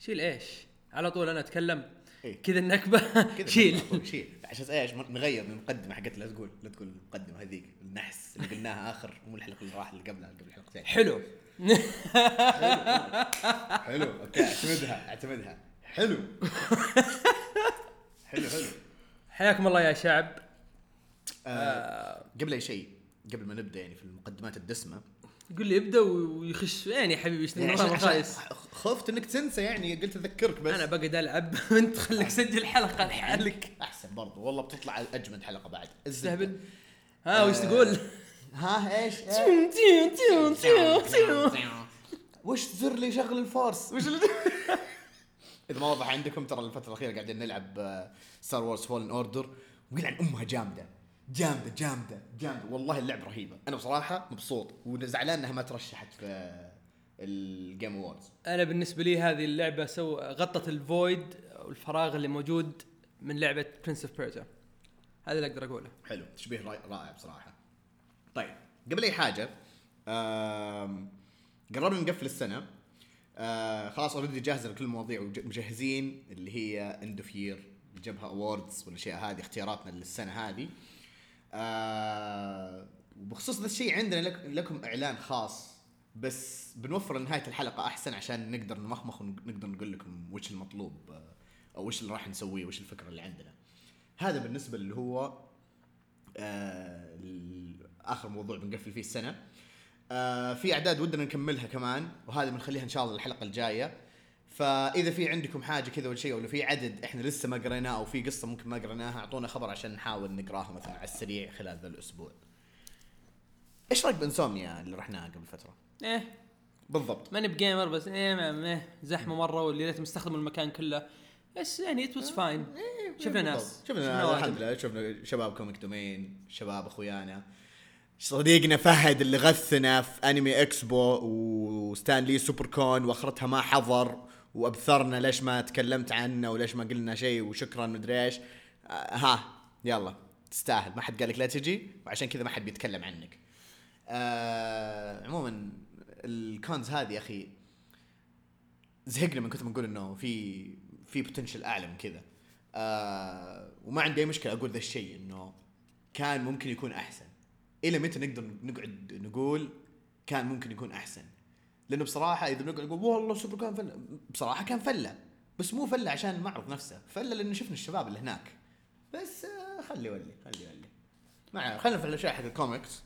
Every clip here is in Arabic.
شيل إيش؟ على طول أنا أتكلم. إيه. كذا النكبة. شيل. شيل. عشان إيش؟ نغير من المقدمه حقت لا تقول لا تقول المقدمة هذيك. النحس اللي قلناها آخر. مو الحلقة اللي راح اللي قبلها قبل الحلقتين حلو. حلو. أوكي أعتمدها. أعتمدها. حلو. حلو حلو. حياكم الله يا شعب. آه قبل أي شيء قبل ما نبدأ يعني في المقدمات الدسمة يقول لي ابدأ ويخش. يعني حبيبي إيش يعني خايس خفت إنك تنسى يعني قلت أذكرك بس. أنا بقعد ألعب. وانت خليك سجل حلقة لحالك. أحسن برضو. والله بتطلع أجمد حلقة بعد. تستهبل ها وش تقول؟ ها إيش. وش زر لي شغل ال force؟ وش إذا ما واضح عندكم ترى الفترة الأخيرة قاعدين نلعب Star Wars Fallen Order ويلعن أمها جامدة. جامدة جامدة جامدة. والله اللعبه رهيبة. أنا بصراحة مبسوط. وزعلان إنها ما ترشحت في ال Game Awards أنا بالنسبة لي هذه اللعبة so غطت ال void أو الفراغ اللي موجود من لعبة Prince of Persia هذا اللي أقدر أقوله. حلو. تشبيه رائع بصراحة. طيب قبل أي حاجة قربنا نقفل السنة. آه خلاص already جاهزة لكل المواضيع ومجهزين اللي هي end of year الجبهه awards والأشياء هذه اختياراتنا للسنة هذه. آه وبخصوص ذا الشيء عندنا لك لكم إعلان خاص بس بنوفر لنهاية الحلقة أحسن عشان نقدر نمخمخ ونقدر نقول لكم وش المطلوب آه، أو وش اللي راح نسويه وش الفكرة اللي عندنا. هذا بالنسبة اللي هو آه آخر موضوع بنقفل فيه السنة. آه في أعداد ودنا نكملها كمان وهذه بنخليها إن شاء الله الحلقة الجاية. فإذا في عندكم حاجة كذا ولا شيء ولا في عدد إحنا لسه ما قريناه أو في قصة ممكن ما قريناها أعطونا خبر عشان نحاول نقراها مثلا على السريع خلال ذا الأسبوع. إيش رأيك ب Insomnia اللي رحناها قبل فترة؟ إيه. بالضبط. ماني ب gamer بس إيه ما ما زحمة مرة واللي ريت مستخدم المكان كله. بس يعني it was fine شفنا ناس. شفنا. الحمد لله. شفنا شباب Comic Domain شباب أخويانا. صديقنا فهد اللي غثنا في Anime Expo و Stan Lee Super Con وأخرتها ما حضر. وابثرنا ليش ما تكلمت عنه وليش ما قلنا شيء وشكرا مدري إيش. آه، ها يلا تستاهل. ما حد قال لك لا تجي؟ وعشان كذا ما حد بيتكلم عنك. آه عموما الكونز هذه يا أخي زهقنا من كثر ما نقول إنه في في بوتنشل اعلى من كذا. آه وما عندي أي مشكلة أقول ذا الشيء إنه كان ممكن يكون أحسن. إلى متى نقدر نقعد نقول كان ممكن يكون أحسن؟ لأنه بصراحة إذا نقعد نقول والله سوبر كان فلة بصراحة كان فلة. بس مو فلة عشان المعرض نفسه فلة لأنه شفنا الشباب اللي هناك. بس آه خلي ولي خلي ولي ما. خلينا في الأشياء حق الكوميكس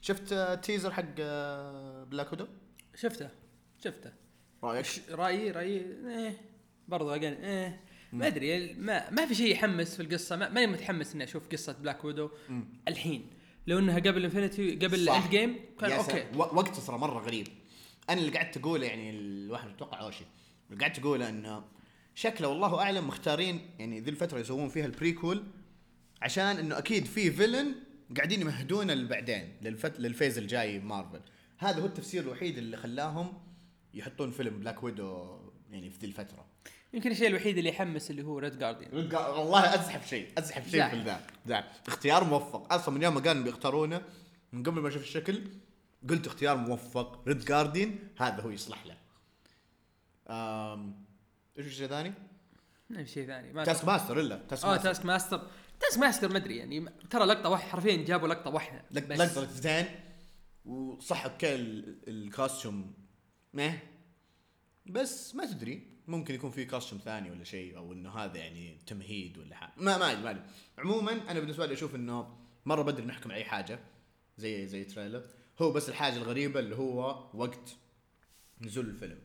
شفت آه، teaser حق آه، Black Widow شفته شفته. رأيك؟ رأيي رأيي إيه برضو again إيه. ما أدري ما ما في شيء يحمس في القصة ما ماني متحمس إني أشوف قصة Black Widow الحين. لو إنها قبل Infinity قبل. ال Endgame كان أوكي. وقته ترى مرة غريب. أنا اللي قعدت أقوله يعني الواحد أتوقع اوشي اللي قعدت أقوله إنه شكله والله أعلم مختارين يعني ذي الفترة يسوون فيها ال prequel عشان إنه أكيد في villain قاعدين يمهدونه لبعدين لل phase لل phase الجاي بمارفل هذا هو التفسير الوحيد اللي خلاهم يحطون فيلم Black Widow يعني في ذي الفترة. يمكن الشيء الوحيد اللي يحمس اللي هو Red Guardian والله أزحف شيء أزحف شيء. في ذا. اختيار موفق. أصلا من يوم ما قالوا بيختارونه من قبل ما أشوف الشكل قلت اختيار موفق. Red Guardian هذا هو يصلح له. امم إيش الشيء ثاني؟ ما شيء ثاني. ما تاسك ماستر إلا تاسك آه ماستر. تاسك ماستر. تاسك ماستر ما أدري يعني ترى لقطة واحدة حرفيا جابوا لقطة واحدة. لقطة لقطتين وصح okay ال- ال costume meh. بس ما تدري ممكن يكون في costume ثاني ولا شيء أو إنه هذا يعني تمهيد ولا حاجة. ما ما أدري ما أدري. عموما أنا بالنسبة لي أشوف إنه مرة بدري نحكم على أي حاجة زي زي trailer. هو بس الحاجة الغريبة اللي هو وقت نزول الفيلم.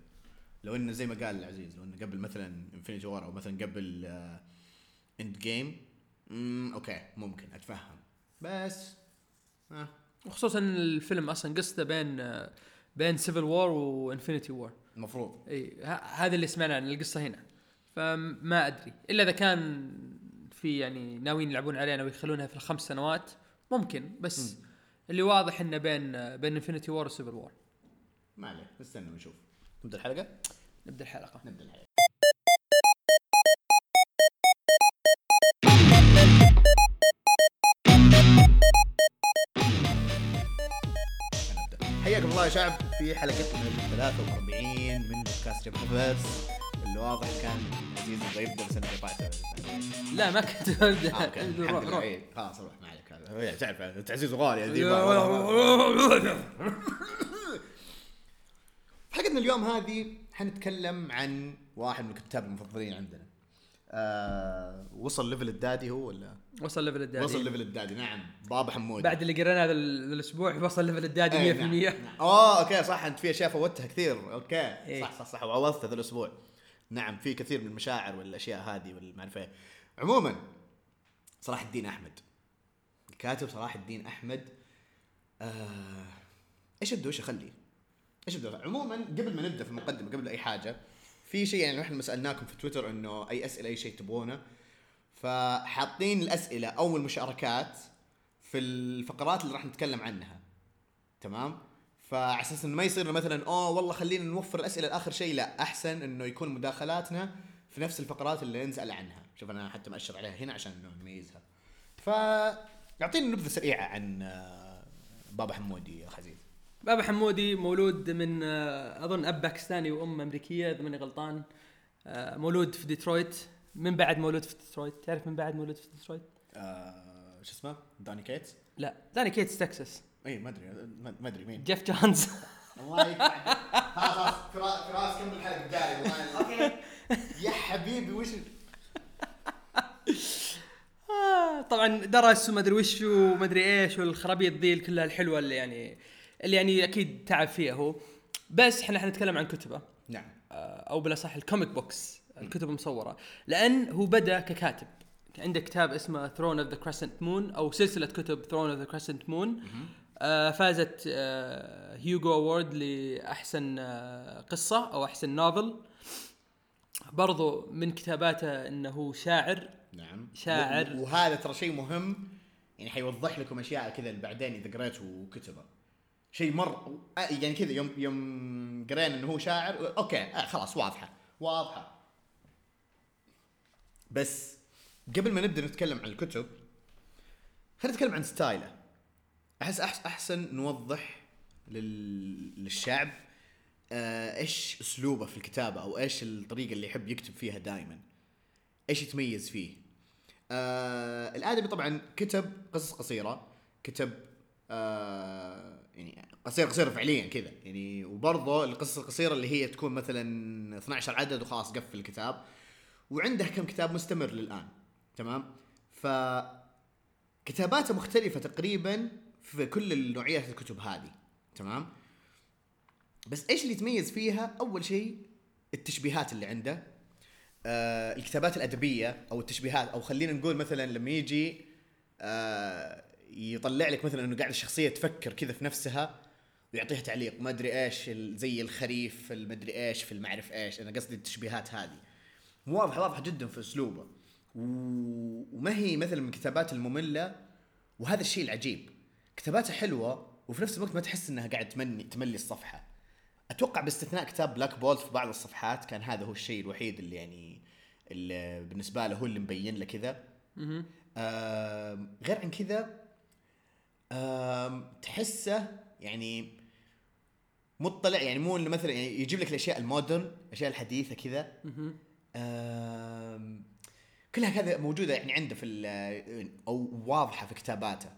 لو إنه زي ما قال العزيز لو إنه قبل مثلا Infinity War أو مثلا قبل Endgame okay ممكن أتفهم. بس آه. وخصوصا الفيلم أصلا قصته بين آه، بين Civil War و Infinity War المفروض إي هذا اللي سمعنا عن القصة هنا. فما أدري. إلا إذا كان في يعني ناويين يلعبون علينا ويخلونها في الخمس سنوات ممكن بس اللي واضح إنه بين بين Infinity War و Civil War ما عليه نستنى ونشوف. نبدأ الحلقة؟ نبدأ الحلقة. نبدأ الحلقة. حياكم الله يا شعب في حلقتنا ال 43 من بودكاست جبهة بس اللي واضح كان عزيز يبغى يبدا بس أنا قطعته لا ما كنت آه، أبدأ. روح روح. إيه، خلاص روح ما عليك هذا هو تعرف عزيز غالي. حلقتنا اليوم هذه حنتكلم عن واحد من الكتاب المفضلين عندنا. آه وصل level ال daddy هو ولا؟ وصل level ال daddy. وصل level ال daddy. نعم. بابا حمود بعد اللي قريناه هذا ال- الأسبوع وصل level ال daddy 100% إيه، نعم، نعم. آه okay صح. أنت في أشياء فوتها كثير. okay. إيه. صح صح صح. وعوضت هذا الأسبوع. نعم في كثير من المشاعر والأشياء هذه والمعرفه إيه. عموما صلاح الدين أحمد الكاتب صلاح الدين أحمد آه إيش ابدا وش اخلي؟ إيش ابدا؟ عموما قبل ما نبدأ في المقدمة قبل أي حاجة في شيء يعني إحنا سألناكم في تويتر إنه أي أسئلة أي شيء تبغونه فحاطين الأسئلة أو المشاركات في الفقرات اللي راح نتكلم عنها تمام فعلى أساس إنه ما يصير مثلا اوه والله خلينا نوفر الأسئلة لآخر شيء. لا أحسن إنه يكون مداخلاتنا في نفس الفقرات اللي نسأل عنها. شوف أنا حتى مأشر عليها هنا عشان إنه نميزها. فيعطينا نبذة سريعة عن آه، بابا حمودي يا اخ عزيز بابا حمودي مولود من آه، أظن أب باكستاني وأم أمريكية إذا ماني غلطان. آه، مولود في ديترويت. من بعد مولود في ديترويت؟ تعرف من بعد مولود في ديترويت؟ آه شو اسمه؟ Donny Cates؟ لا. Donny Cates تكساس. اي ما أدري ما ما أدري مين. Geoff Johns. الله يقطع خلاص فراس كمل الحلقة والله. okay. يا حبيبي وش طبعا درس وما أدري وش وما أدري إيش والخرابيط ذي كلها الحلوة اللي يعني اللي يعني أكيد تعب فيها هو. بس إحنا حنتكلم عن كتبة. نعم. آه، أو بالأصح ال comic books الكتب المصورة. لأن هو بدأ ككاتب. عنده كتاب اسمه Throne of the Crescent Moon أو سلسلة كتب Throne of the Crescent Moon فازت آه، Hugo Award لأحسن آه، قصة أو أحسن novel. برضو من كتاباته إنه هو شاعر. نعم. شاعر. وهذا ترى شيء مهم يعني حيوضح لكم أشياء كذا اللي بعدين إذا قريته كتبه شيء مر آه، يعني كذا يوم يوم قرينا إنه هو شاعر أوكي آه خلاص واضحة واضحة. بس قبل ما نبدأ نتكلم عن الكتب خلينا نتكلم عن ستايله. أحس أحسن نوضح لل... للشعب آه إيش أسلوبه في الكتابة أو إيش الطريقة اللي يحب يكتب فيها دائما إيش يتميز فيه. آه الآدمي طبعا كتب قصص قصيرة كتب آه يعني قصيرة قصيرة فعليا كذا. يعني وبرضه القصص القصيرة اللي هي تكون مثلا 12 عدد وخلاص قفل الكتاب. وعنده كم كتاب مستمر للآن. تمام؟ ف كتاباته مختلفة تقريبا في كل النوعيات الكتب هذه تمام؟ بس إيش اللي يتميز فيها؟ أول شيء التشبيهات اللي عنده آه الكتابات الأدبية أو التشبيهات أو خلينا نقول مثلا لما يجي آه يطلع لك مثلا إنه قاعد الشخصية تفكر كذا في نفسها ويعطيها تعليق ما أدري إيش زي الخريف المدري إيش في المعرف إيش. أنا قصدي التشبيهات هذه. واضحة واضحة جدا في أسلوبه. وما هي مثلا من الكتابات المملة وهذا الشيء العجيب. كتاباته حلوة وفي نفس الوقت ما تحس إنها قاعد تمني تملي الصفحة. أتوقع باستثناء كتاب بلاك بولت في بعض الصفحات كان هذا هو الشيء الوحيد اللي يعني اللي بالنسبة له هو اللي مبين له كذا. آم، غير عن كذا آم، تحسه يعني مطلع يعني مو إنه مثلا يعني يجيب لك الأشياء المودرن الأشياء الحديثة كذا. كلها كذا موجودة يعني عنده في أو واضحة في كتاباته.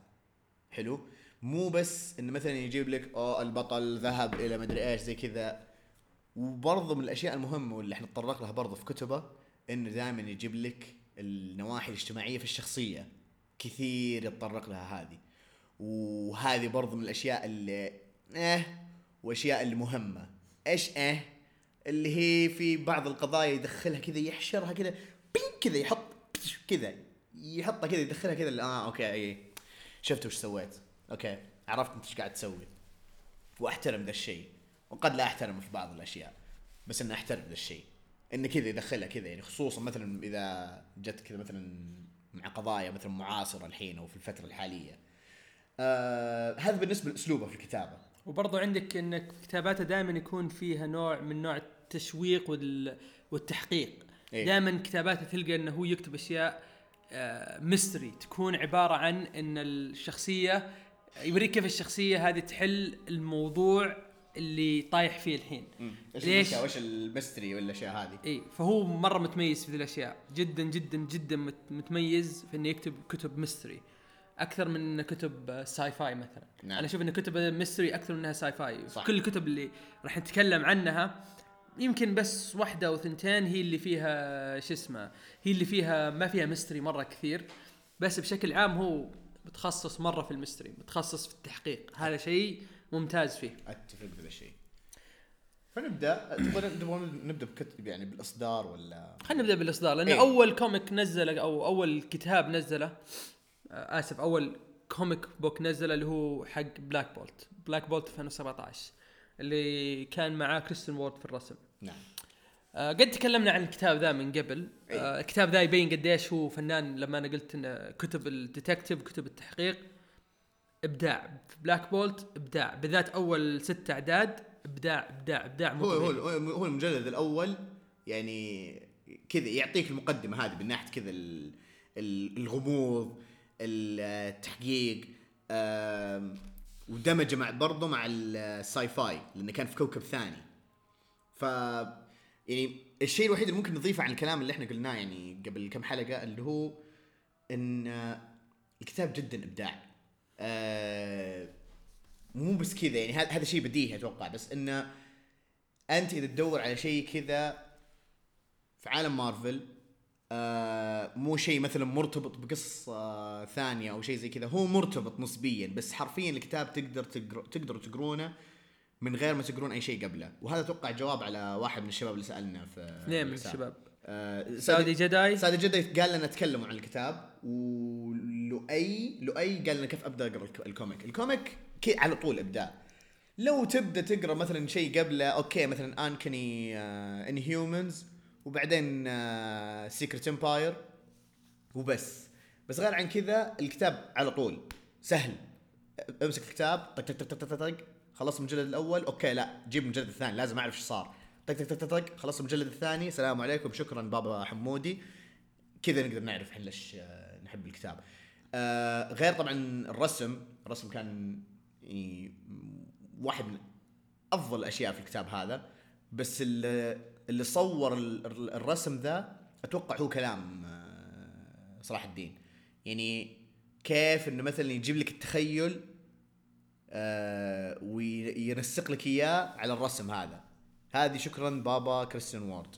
حلو؟ مو بس إنه مثلا يجيب لك آه البطل ذهب إلى مدري إيش زي كذا. وبرضه من الأشياء المهمة واللي إحنا نتطرق لها برضه في كتبة انه دائما يجيب لك النواحي الاجتماعية في الشخصية. كثير يتطرق لها هذه. وهذه برضه من الأشياء اللي آه وأشياء اللي مهمه إيش آه اللي هي في بعض القضايا يدخلها كذا يحشرها كذا بين كذا يحط كذا يحطها كذا يدخلها كذا آه okay اي شفت وش سويت؟ okay. عرفت أنت إيش قاعد تسوي. وأحترم ذا الشيء. وقد لا أحترمه في بعض الأشياء. بس إني أحترم ذا الشيء. انه كذا يدخلها كذا. يعني خصوصا مثلا إذا جت كذا مثلا مع قضايا مثلا معاصرة الحين أو في الفترة الحالية. آه هذا بالنسبة لأسلوبه في الكتابة. وبرضو عندك إن كتاباته دائما يكون فيها نوع من نوع التشويق وال... والتحقيق. إيه. دائما كتاباته تلقى إنه هو يكتب أشياء mystery تكون عبارة عن إن الشخصية يوريك كيف الشخصية هذه تحل الموضوع اللي طايح فيه الحين إيش ليش؟ وش ال mystery والاشياء هذه؟ إي فهو مرة متميز في ذي الأشياء جدا جدا جدا مت- متميز في إنه يكتب كتب mystery أكثر من كتب sci-fi مثلا نعم. أنا أشوف ان كتب mystery أكثر منها sci-fi صح. كل الكتب اللي راح نتكلم عنها يمكن بس واحدة أو ثنتين هي اللي فيها شو اسمه هي اللي فيها ما فيها mystery مرة كثير بس بشكل عام هو متخصص مرة في ال mystery متخصص في التحقيق. هذا شيء ممتاز فيه. أتفق بهذا الشيء. فنبدأ. تبغى نبدأ بكتب يعني بالإصدار ولا؟ خلينا نبدأ بالإصدار لأن إيه. أول comic نزله أو أول كتاب نزله آه، آسف أول comic book نزله اللي هو حق Black Bolt Black Bolt 2017 اللي كان معاه Christian Ward في الرسم. نعم. آه، قد تكلمنا عن الكتاب ذا من قبل إيه. آه، الكتاب ذا يبين قديش هو فنان لما أنا قلت ان كتب ال detective كتب التحقيق إبداع في Black Bolt إبداع بالذات أول ست أعداد إبداع إبداع إبداع هو هو طبيعي. هو المجلد الأول يعني كذا يعطيك المقدمة هذه من ناحية كذا ال- ال- الغموض التحقيق ودمجه مع برضه مع الساي فاي لأنه كان في كوكب ثاني ف يعني الشيء الوحيد اللي ممكن نضيفه عن الكلام اللي إحنا قلناه يعني قبل كم حلقة اللي هو إن آه، الكتاب جدا إبداع. آه، مو بس كذا يعني هذا شيء بديهي أتوقع بس انه أنت إذا تدور على شيء كذا في عالم مارفل آه مو شيء مثلا مرتبط بقصة آه ثانية أو شيء زي كذا هو مرتبط نسبيا بس حرفيا الكتاب تقدر تقر... تقدروا تقرونه من غير ما تقرون أي شيء قبله. وهذا أتوقع جواب على واحد من الشباب اللي سألنا في اثنين من. الشباب. آه سعودي جداي سعد جدة قال لنا تكلموا عن الكتاب ولؤي لؤي قال لنا كيف أبدأ أقرأ الك- ال comic. ال comic كي على طول إبداع. لو تبدأ تقرأ مثلا شيء قبله okay مثلا Uncanny Inhumans وبعدين Secret Empire وبس. بس غير عن كذا الكتاب على طول. سهل. أمسك الكتاب طق طق طق طق خلصت المجلد الأول. okay لا جيب المجلد الثاني لازم أعرف إيش صار. طق طق طق طق خلصت المجلد الثاني. سلام عليكم. شكرا بابا حمودي. كذا نقدر نعرف إحنا ليش آه، نحب الكتاب. آه غير طبعا الرسم الرسم كان يعني واحد من أفضل الأشياء في الكتاب هذا. بس اللي, صور ال- ال- الرسم ذا أتوقع هو كلام آه، صلاح الدين. يعني كيف إنه مثلا يجيب لك التخيل آه وينسق لك إياه على الرسم هذا. هذه شكرا بابا كريستيان وورد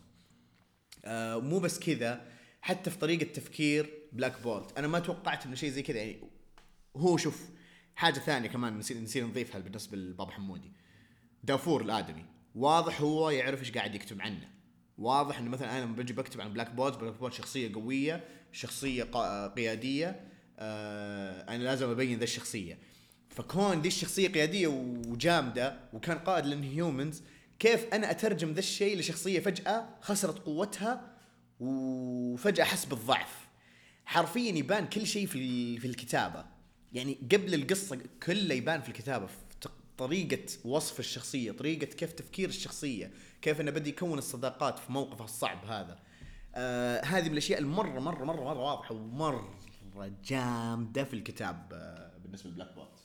آه مو بس كذا حتى في طريقة تفكير Black Bolt أنا ما توقعت إنه شيء زي كذا يعني هو شوف حاجة ثانية كمان نسينا نسينا نضيفها بالنسبة لبابا حمودي. دافور الآدمي. واضح هو يعرف إيش قاعد يكتب عنه. واضح إنه مثلا أنا لما بجي بكتب عن Black Bolt Black Bolt شخصية قوية شخصية قيادية آه أنا لازم أبين ذا الشخصية. فكون دي الشخصية قيادية وجامدة وكان قائد لل Inhumans كيف أنا أترجم ذا الشيء لشخصية فجأة خسرت قوتها وفجأة حس بالضعف. حرفيا يبان كل شيء في في الكتابة. يعني قبل القصة كله يبان في الكتابة في ط- طريقة وصف الشخصية طريقة كيف تفكير الشخصية كيف أنه بدأ يكون الصداقات في موقفه الصعب هذا. آه هذه من الأشياء المره مرة مرة مرة واضحة ومرة جامدة في الكتاب آه بالنسبة لبلاك بوت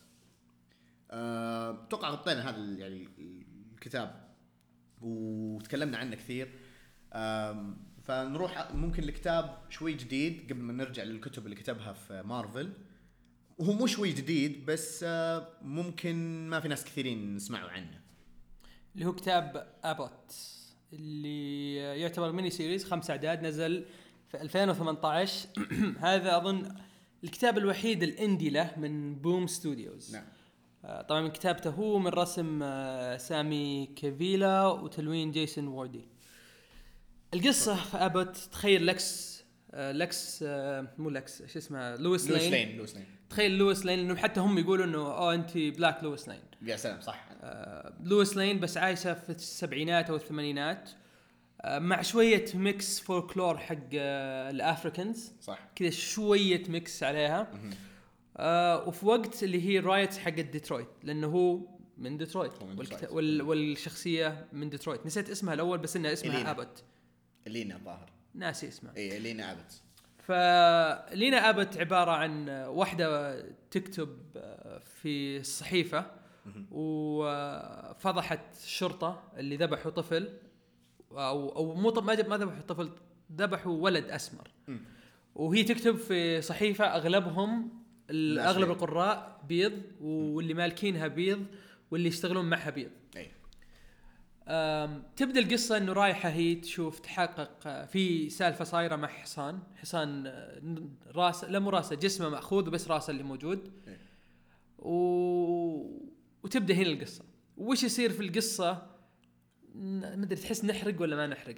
أتوقع غطينا هذا يعني الكتاب وتكلمنا عنه كثير. فنروح ممكن لكتاب شوي جديد قبل ما نرجع للكتب اللي كتبها في مارفل. وهو مو شوي جديد بس آه، ممكن ما في ناس كثيرين سمعوا عنه. اللي هو كتاب أبوت اللي يعتبر mini series خمس أعداد نزل في 2018 هذا أظن الكتاب الوحيد ال indie له من Boom Studios نعم. آه، طبعا من كتابته هو من رسم آه، سامي كافيلا وتلوين جيسون ووردي القصة في ابوت تخيل لكس آه، لكس آه، مو لكس شو اسمه لويس لويس لين. لين لويس لين. تخيل لويس لين انه حتى هم يقولوا إنه اوه أنت black لويس لين. يا سلام صح. آه، لويس لين بس عايشة في السبعينات أو الثمانينات. آه، مع شوية mix فولكلور حق آه، ال Africans. صح. كذا شوية mix عليها. آه وفي وقت اللي هي riots حق ديترويت لأنه هو من ديترويت والكت... وال... والشخصية من ديترويت. نسيت اسمها الأول بس إنها اسمها إلينا. أبت. لينا الظاهر. ناسي اسمها. اي لينا أبت. فلينا أبت عبارة عن واحدة تكتب آه، في الصحيفه وفضحت الشرطه اللي ذبحوا طفل أو أو مو ما ذبحوا طفل ذبحوا ولد أسمر. وهي تكتب في صحيفة أغلبهم اغلب. القراء بيض واللي مالكينها بيض واللي يشتغلون معها بيض. أي. تبدأ القصة إنه رايحة هي تشوف تحقق آه، في سالفة صايرة مع حصان. حصان آه، ن- راس لا مو راسه جسمه مأخوذ بس راسه اللي موجود. إيه. و... وتبدأ هنا القصة. وش يصير في القصة؟ ما أدري تحس نحرق ولا ما نحرق؟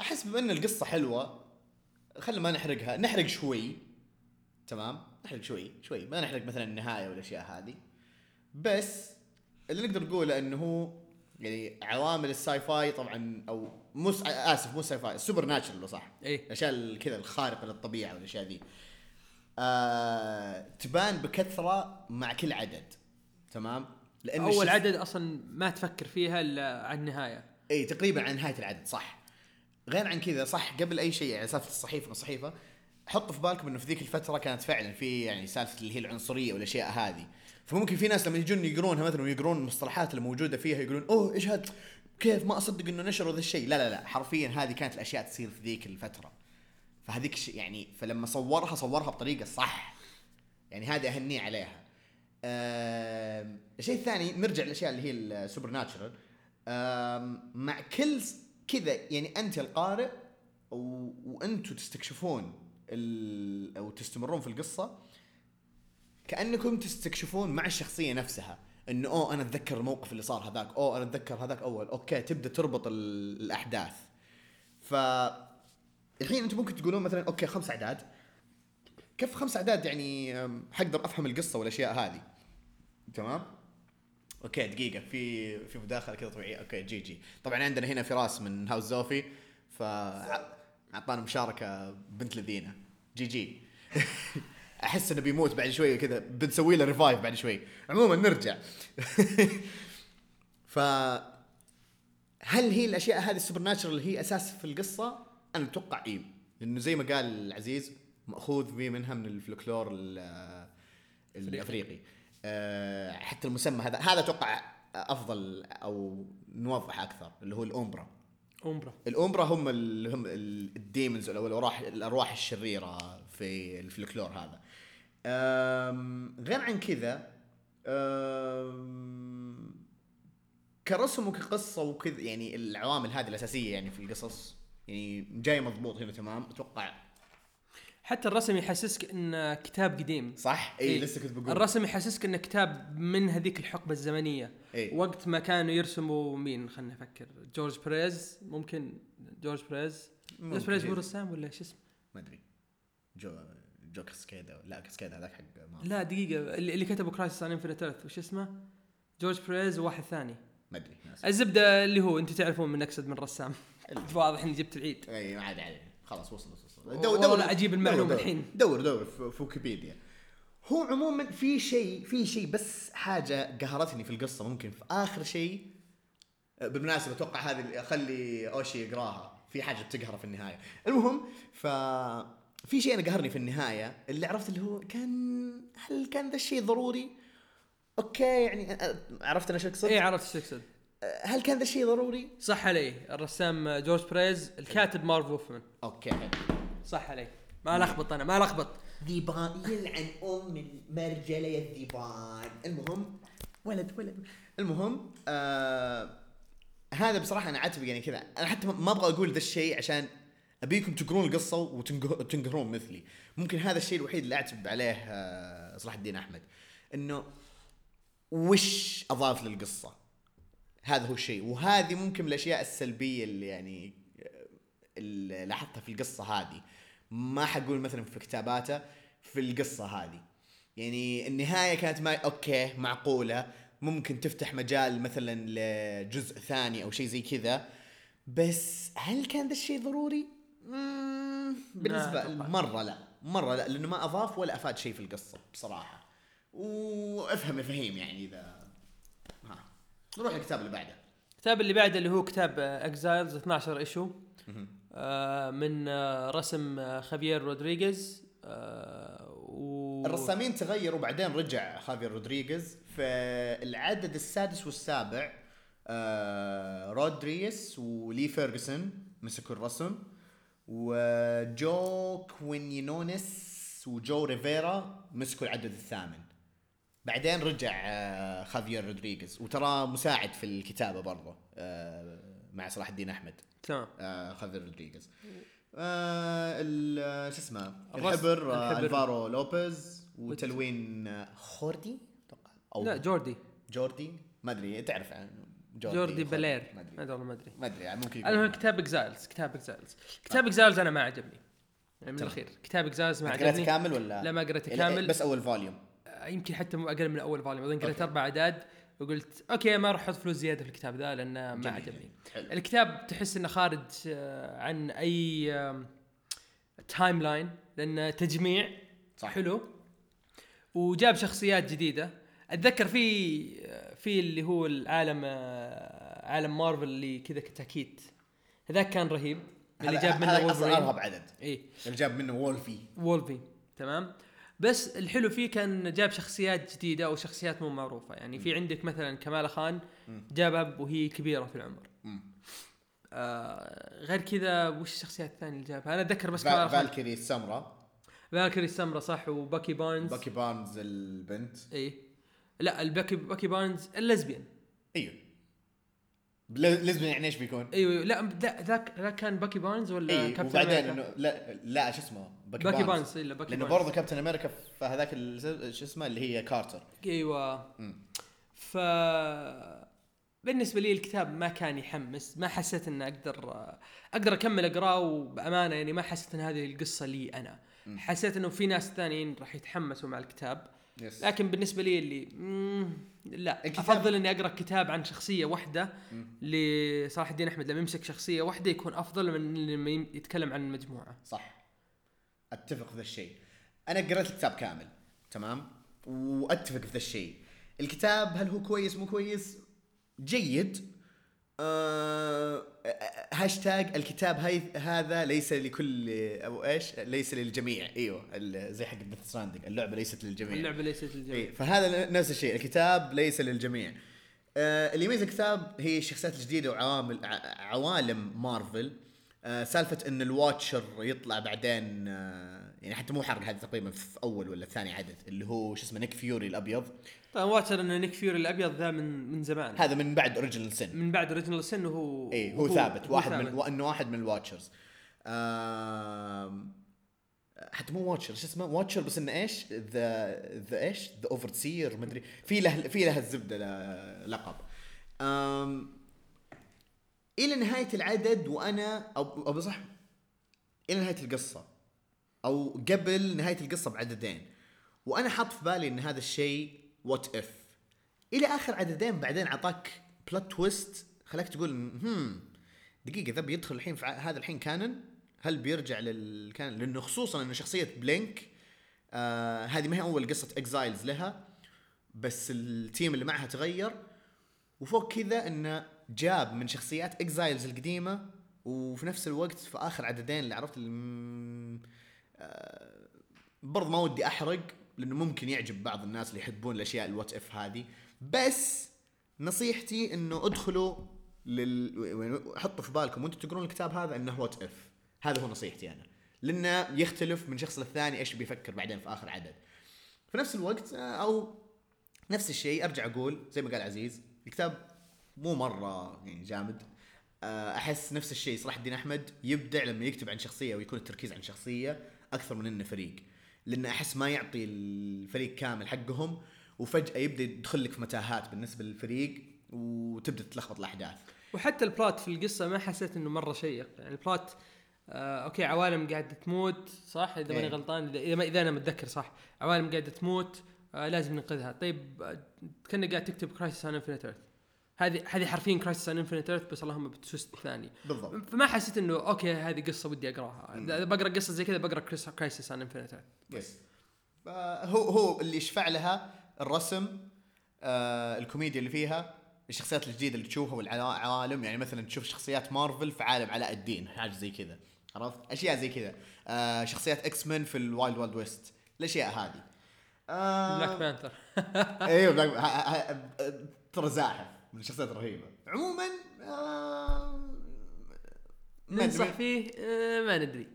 أحس بما ان القصة حلوة. خلينا ما نحرقها. نحرق شوي. تمام؟ نحرق شوي شوي. ما نحرق مثلا النهاية والأشياء هذه. بس اللي نقدر نقوله إنه هو يعني عوامل ال sci-fi طبعا أو مو آسف مو sci-fi ال supernatural صح. إيه الأشياء ال- كذا الخارقة للطبيعة والأشياء ذي. آه تبان بكثرة مع كل عدد. تمام؟ لأن أول الشخص- عدد أصلا ما تفكر فيها إلا على النهاية. إي تقريبا عن نهاية العدد صح. غير عن كذا صح قبل أي شيء يعني سالفه الصحيفة الصحيفة. حطوا في بالكم إنه في ذيك الفترة كانت فعلا في يعني سالفة اللي هي العنصرية والأشياء هذه. فممكن في ناس لما يجون يقرونها مثلا ويقرون المصطلحات اللي موجوده فيها يقولون أوه إيش هذا كيف؟ ما أصدق إنه نشروا ذا الشيء. لا لا لا حرفيا هذه كانت الأشياء تصير في ذيك الفترة. فهذيك يعني فلما صورها صورها بطريقة صح. يعني هذه اهنيه عليها. آم، الشيء الثاني نرجع للأشياء اللي هي ال supernatural مع كل كذا يعني أنت القارئ. وأنتم تستكشفون. أو تستمرون في القصة كأنكم تستكشفون مع الشخصية نفسها إنه أوه أنا أتذكر الموقف اللي صار هذاك أوه أنا أتذكر هذاك أول okay تبدأ تربط ال... الأحداث. ف الحين أنتم ممكن تقولون مثلا okay خمس أعداد. كيف خمس أعداد يعني حقدر أفهم القصة والأشياء هذه؟ تمام؟ okay دقيقة في في مداخلة كذا طبيعية. okay GG. طبعا عندنا هنا فراس من هاوس زوفي ف اعطانا مشاركة بنت لذينة. GG. أحس إنه بيموت بعد شوي كذا. بنسوي له revive بعد شوي. عموما نرجع. ف هل هي الأشياء هذه ال supernatural اللي هي أساس في القصة؟ أنا أتوقع إيه. لأنه زي ما قال العزيز مأخوذ منها من الفلكلور ال- الأفريقي. أه حتى المسمى هذا. هذا أتوقع أفضل أو نوضح أكثر اللي هو ال Umbra. Umbra ال Umbra هم ال هم ال- ال demons أو الارواح الأرواح الشريرة في الفلكلور هذا. غير عن كذا كرسم وكقصة وكذا يعني العوامل هذه الأساسية يعني في القصص. يعني جاي مضبوط هنا تمام؟ أتوقع حتى الرسم يحسسك انه كتاب قديم. صح؟ اي إيه. لسه كنت بقول الرسم يحسسك انه كتاب من هذيك الحقبة الزمنية. إيه. وقت ما كانوا يرسموا مين؟ خلنا نفكر. جورج بريز ممكن؟ جورج بريز؟ جورج. بريز هو رسام ولا شو اسمه؟ ما أدري. جو جو كاسكيدا لا كاسكيدا هذاك حق ما لا دقيقة. اللي اللي كتبوا Crisis on Infinite Earth وش اسمه؟ جورج بريز وواحد ثاني. ما أدري. الزبدة اللي هو أنتم تعرفون من أقصد من رسام. واضح إني جبت العيد. اي ما عاد عليه. خلاص وصل وصل وصل والله أجيب المعلومة دور الحين. دور دور في ويكيبيديا هو عموما في شيء في شيء بس حاجة قهرتني في القصة ممكن في آخر شيء أه، بالمناسبة أتوقع هذه أخلي أوشي يقراها في حاجة بتقهره في النهاية المهم ف في شيء أنا قهرني في النهاية اللي عرفت اللي هو كان هل كان ذا الشيء ضروري؟ okay يعني أه، عرفت أنا شو أقصد؟ إيه عرفت شو تقصد أه، هل كان ذا الشيء ضروري؟ صح علي الرسام جورج بريز الكاتب مارف ووفمان okay صح علي. ما لخبط أنا ما لخبط. ذيبان يلعن أم المرجلة يا الذيبان. المهم ولد ولد. المهم آه هذا بصراحة أنا عاتب يعني كذا. أنا حتى ما أبغى أقول ذا الشيء عشان أبيكم تقرون القصة وتنقه- وتنقهرون مثلي. ممكن هذا الشيء الوحيد اللي أعتب عليه آه صلاح الدين أحمد. إنه وش أضاف للقصة؟ هذا هو الشيء. وهذه ممكن من الأشياء السلبية اللي يعني اللي لاحظتها في القصة هذه. ما حقول مثلا في كتاباته في القصة هذه. يعني النهاية كانت ما أوكي معقولة. ممكن تفتح مجال مثلا لجزء ثاني أو شيء زي كذا. بس هل كان ذا الشيء ضروري؟ بالنسبة أتوقع. مرة لا. مرة لا لأنه ما أضاف ولا أفاد شيء في القصة بصراحة. وأفهم الفهيم يعني اذا ها. نروح للكتاب اللي بعده. الكتاب اللي بعده اللي هو كتاب Exiles 12 issue من آه رسم آه خافير رودريغيز آه و الرسامين تغيروا بعدين رجع خافير رودريغيز. في العدد السادس والسابع آه رودريس ولي فيرجسون مسكوا الرسم وجو كوينينونس وجو ريفيرا مسكوا العدد الثامن. بعدين رجع آه خافير رودريغيز وترى مساعد في الكتابة برضه آه مع صلاح الدين أحمد. تمام. آه خافير رودريغيز. آه ال- شو اسمه؟ الحبر, آه الحبر. ألفارو لوبيز وتلوين آه خوردي أتوقع. أو لا جوردي. جوردي؟ ما أدري تعرف عن جوردي, جوردي بلير. ما ما أدري ادري والله ما أدري. ما أدري يعني ممكن يكون. المهم كتاب Exiles كتاب Exiles. كتاب Exiles أنا ما عجبني. يعني من. الاخير كتاب Exiles ما أنت قريته عجبني كامل ولا؟ لا ما قريته كامل. بس أول volume. يمكن حتى أقل من أول volume. أظن قريت. أربع أعداد. وقلت okay ما راح أحط فلوس زيادة في الكتاب ذا لأنه ما. عجبني. حلو. الكتاب تحس إنه خارج آه، عن أي timeline لأنه تجميع صح. حلو. وجاب شخصيات جديدة. أتذكر في آه، في اللي هو العالم آه، عالم مارفل اللي كذا كتاكيت هذاك كان رهيب. اللي جاب منه هذا أصلا أرهب عدد. اي اللي جاب منه وولفي وولفي تمام. بس الحلو فيه كان جاب شخصيات جديدة أو شخصيات مو معروفة. يعني في عندك مثلا كمال خان جابها وهي كبيرة في العمر. آه غير كذا وش الشخصيات الثانية اللي جابها؟ أنا أتذكر بس كمال خان. فالكيري السمراء. فالكري السمراء صح وباكي بارنز باكي بارنز البنت. إي. لا الباكي باكي بارنز ال lesbian أيوه. لازم يعني إيش بيكون؟ أيوه لا ذاك ذاك كان باكي بارنز ولا إي كابتن وبعدين؟ انه لا لا شو اسمه؟ باكي, باكي بارنز إلا باكي لأنه برضه كابتن أمريكا في هذاك شو اسمه اللي هي كارتر أيوه. ف بالنسبة لي الكتاب ما كان يحمس ما حسيت ان أقدر أقدر أكمل أقرأه وبأمانة يعني ما حسيت إن هذه القصة لي أنا. مم. حسيت إنه في ناس ثانيين راح يتحمسوا مع الكتاب. يس لكن بالنسبة لي اللي لا. الكتاب- أفضل إني أقرأ كتاب عن شخصية واحدة. لصلاح الدين أحمد لما يمسك شخصية واحدة يكون أفضل من لما يتكلم عن مجموعة. صح. أتفق في ذا الشيء. أنا قرأت الكتاب كامل تمام؟ وأتفق في ذا الشيء. الكتاب هل هو كويس مو كويس؟ جيد. آه هاشتاج الكتاب هاي هذا ليس لكل أو إيش؟ ليس للجميع. إيوه زي حق Death Stranding اللعبة ليست للجميع. اللعبة ليست للجميع. اي فهذا نفس الشيء. الكتاب ليس للجميع. آه اللي يميز الكتاب هي الشخصيات الجديدة وعوامل ع- عوالم مارفل آه سالفة إن ال Watcher يطلع بعدين آه يعني حتى مو حرق هذا تقريبا في أول ولا ثاني عدد اللي هو شو اسمه نيك فيوري الأبيض. طبعا Watcher إن نيك فيوري الأبيض ذا من من زمان. هذا من بعد Original Sin من بعد Original Sin وهو اي هو, وهو- ثابت. هو واحد ثابت. من وانه واحد من ال Watchers. حتى مو Watcher شو اسمه؟ Watcher بس إنه إيش؟ ذا ذا إيش؟ ذا overseer مدري في له في له الزبدة لقب. آم، إلى نهاية العدد وأنا أو أو بصح إلى نهاية القصة أو قبل نهاية القصة بعددين. وأنا حاط في بالي إن هذا الشيء What If إلى آخر عددين بعدين اعطاك plot twist خلاك تقول هم دقيقة ذا بيدخل الحين في هذا الحين canon هل بيرجع لل canon لأنه خصوصا إنه شخصية بلينك آه هذه ما هي أول قصة Exiles لها بس ال team اللي معها تغير. وفوق كذا إنه جاب من شخصيات Exiles القديمة وفي نفس الوقت في آخر عددين اللي عرفت اللي آه، برضه ما ودي أحرق لأنه ممكن يعجب بعض الناس اللي يحبون الأشياء ال What If هذه. بس نصيحتي إنه ادخلوا لل حطوا في بالكم وأنتم تقرون الكتاب هذا إنه What If هذا هو نصيحتي أنا. لأنه يختلف من شخص للثاني إيش بيفكر بعدين في آخر عدد. في نفس الوقت آه، أو نفس الشيء أرجع أقول زي ما قال عزيز الكتاب مو مرة يعني جامد. آه، أحس نفس الشيء صلاح الدين أحمد يبدع لما يكتب عن شخصية ويكون التركيز عن شخصية أكثر من إنه فريق. لأن أحس ما يعطي الفريق كامل حقهم وفجأة يبدأ يدخل لك في متاهات بالنسبة للفريق وتبدأ تتلخبط الأحداث. وحتى البلات في القصة ما حسيت إنه مرة شيق. يعني البلات آه أوكي عوالم قاعدة تموت صح؟ إذا ماني إيه. غلطان اذا ما إذا أنا متذكر صح؟ عوالم قاعدة تموت آه لازم ننقذها. طيب آه، كأنك قاعد تكتب Crisis on Infinite Earth هذه هذه حرفيا Crisis on Infinite Earth بس اللهم ب twist ثاني. بالضبط. فما حسيت إنه okay هذه قصة ودي أقراها. إذا بقرأ قصة زي كذا بقرأ Crisis on Infinite Earth yes. هو هو اللي يشفع لها الرسم آه الكوميديا اللي فيها الشخصيات الجديدة اللي تشوفها والعوالم يعني مثلا تشوف شخصيات مارفل في عالم علاء الدين حاجة زي كذا. عرفت؟ أشياء زي كذا. آه شخصيات X-Men في ال Wild Wild West الأشياء هذه. آه Black Panther إيوه بلاك ترى زاحف. من الشخصيات الرهيبه عموما آه ننصح. فيه آه، ما ندري.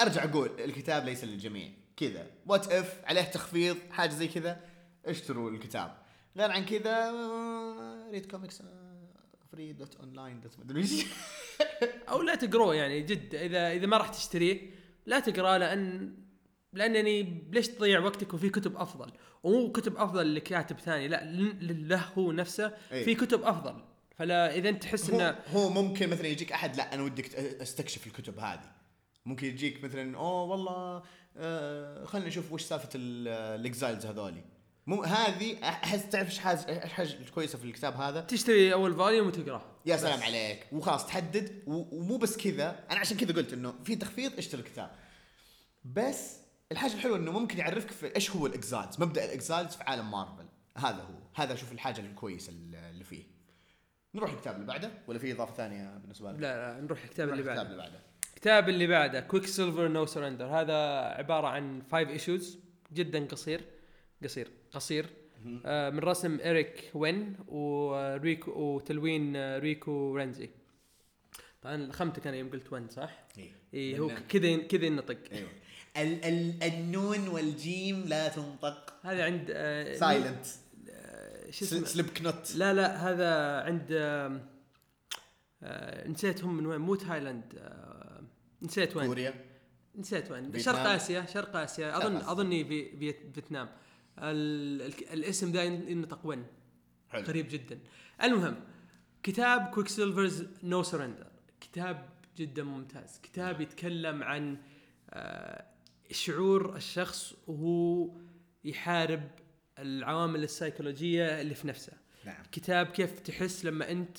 أرجع أقول الكتاب ليس للجميع. كذا. What if عليه تخفيض حاجة زي كذا. اشتروا الكتاب. غير عن كذا read comics free dot online dot مدري إيش. أو لا تقروه يعني جد. إذا إذا ما راح تشتريه لا تقرأه لأن لأنني ليش تضيع وقتك وفي كتب أفضل؟ ومو كتب أفضل لكاتب ثاني لا له هو نفسه أي. في كتب أفضل. فلا إذا أنت تحس إنه هو ممكن مثلا يجيك أحد لا أنا ودك أستكشف الكتب هذه. ممكن يجيك مثلا أوه والله آه خلينا نشوف وش سالفة ال- ال Exiles هذولي. مو هذه أحس تعرف إيش حاجة حاجة كويسة في الكتاب هذا؟ تشتري أول volume وتقرأه. يا سلام عليك. وخلاص تحدد ومو بس كذا. أنا عشان كذا قلت إنه في تخفيض اشتري الكتاب بس الحاجة الحلوة إنه ممكن يعرفك في إيش هو ال Exiles مبدأ ال Exiles في عالم مارفل. هذا هو. هذا أشوف الحاجة الكويسة اللي فيه. نروح الكتاب اللي بعده؟ ولا في إضافة ثانية بالنسبة لك؟ لا لا نروح الكتاب اللي بعده. الكتاب اللي بعده. الكتاب اللي بعده Quicksilver No Surrender هذا عبارة عن 5 ايشوز جدا قصير. قصير قصير. آه من رسم إريك وين وريكو وتلوين ريكو رنزي طبعا خمتك أنا يوم قلت وين صح؟ إيه. اي هو كذا كذا ينطق. أيوه ال ال النون والجيم لا تنطق. هذا عند آه سايلنت آه، شو اسمه؟ سليب كنوت لا لا هذا عند آه نسيت هم من وين؟ مو تايلاند آه نسيت وين؟ كوريا. نسيت وين. شرق آسيا شرق آسيا. أظن. أظني في في- فيتنام. ال- ال- الاسم ذا ينطق وين؟ حلو. غريب جدا. المهم كتاب Quicksilver's No Surrender كتاب جدا ممتاز. كتاب يتكلم عن آه، شعور الشخص وهو يحارب العوامل السيكولوجية اللي في نفسه. نعم. كتاب كيف تحس لما أنت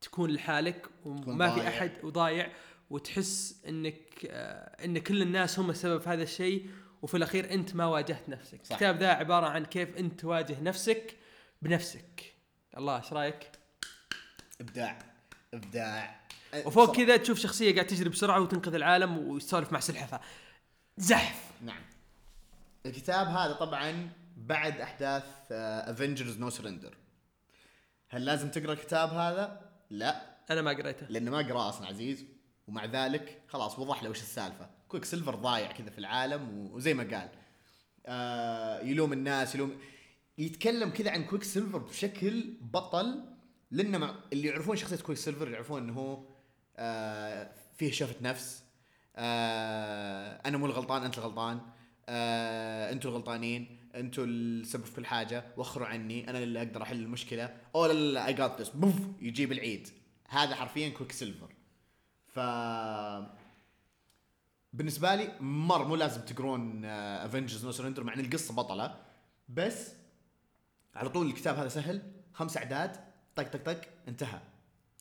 تكون لحالك وما في. أحد وضايع وتحس إنك آه، إن كل الناس هم السبب في هذا الشيء وفي الأخير أنت ما واجهت نفسك. صح. الكتاب ذا عبارة عن كيف أنت تواجه نفسك بنفسك. الله إيش رأيك؟ إبداع. إبداع. وفوق كذا تشوف شخصية قاعد تجري بسرعة وتنقذ العالم ويسولف مع سلحفاة. زحف. نعم. الكتاب هذا طبعا بعد أحداث Avengers No Surrender هل لازم تقرأ الكتاب هذا؟ لا. أنا ما قريته. لأنه ما قرأه أصلا عزيز. ومع ذلك خلاص وضح له وش السالفة. Quicksilver ضايع كذا في العالم وزي ما قال. آه يلوم الناس يلوم يتكلم كذا عن Quicksilver بشكل بطل. لأن اللي يعرفون شخصية Quicksilver يعرفون إنه هو آه فيه شفت نفس. آه أنا مو الغلطان أنت الغلطان. آه أنتوا الغلطانين أنتوا السبب في كل حاجة. وخروا عني أنا اللي أقدر أحل المشكلة. أو لا لا I got this بوف يجيب العيد. هذا حرفيا Quicksilver ف بالنسبة لي مر مو لازم تقرون Avengers No Surrender مع إن القصة بطلة. بس على طول الكتاب هذا سهل. خمس أعداد طق طق طق انتهى.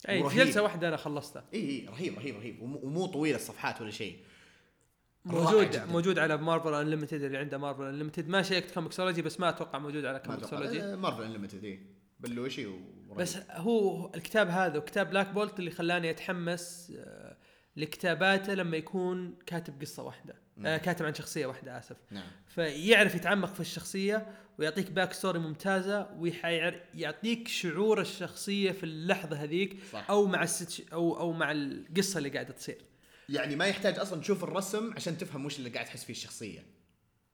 اي في. جلسة واحدة أنا خلصتها اي اي رهيب رهيب رهيب ومو- ومو طويل الصفحات ولا شيء موجود. موجود على Marvel Unlimited اللي عنده Marvel Unlimited ما شيكت Comixology بس ما أتوقع موجود على. Comixology Marvel Unlimited اي بلوشي ورهيب. بس هو الكتاب هذا وكتاب Black Bolt اللي خلاني أتحمس آه، لكتاباته لما يكون كاتب قصة واحدة. آه كاتب عن شخصية واحدة آسف. نعم. فيعرف يتعمق في الشخصية ويعطيك backstory ممتازة ويعطيك شعور الشخصية في اللحظة هذيك صح. أو مع ال situation أو أو مع القصة اللي قاعدة تصير. يعني ما يحتاج أصلا تشوف الرسم عشان تفهم وش اللي قاعد تحس فيه الشخصية.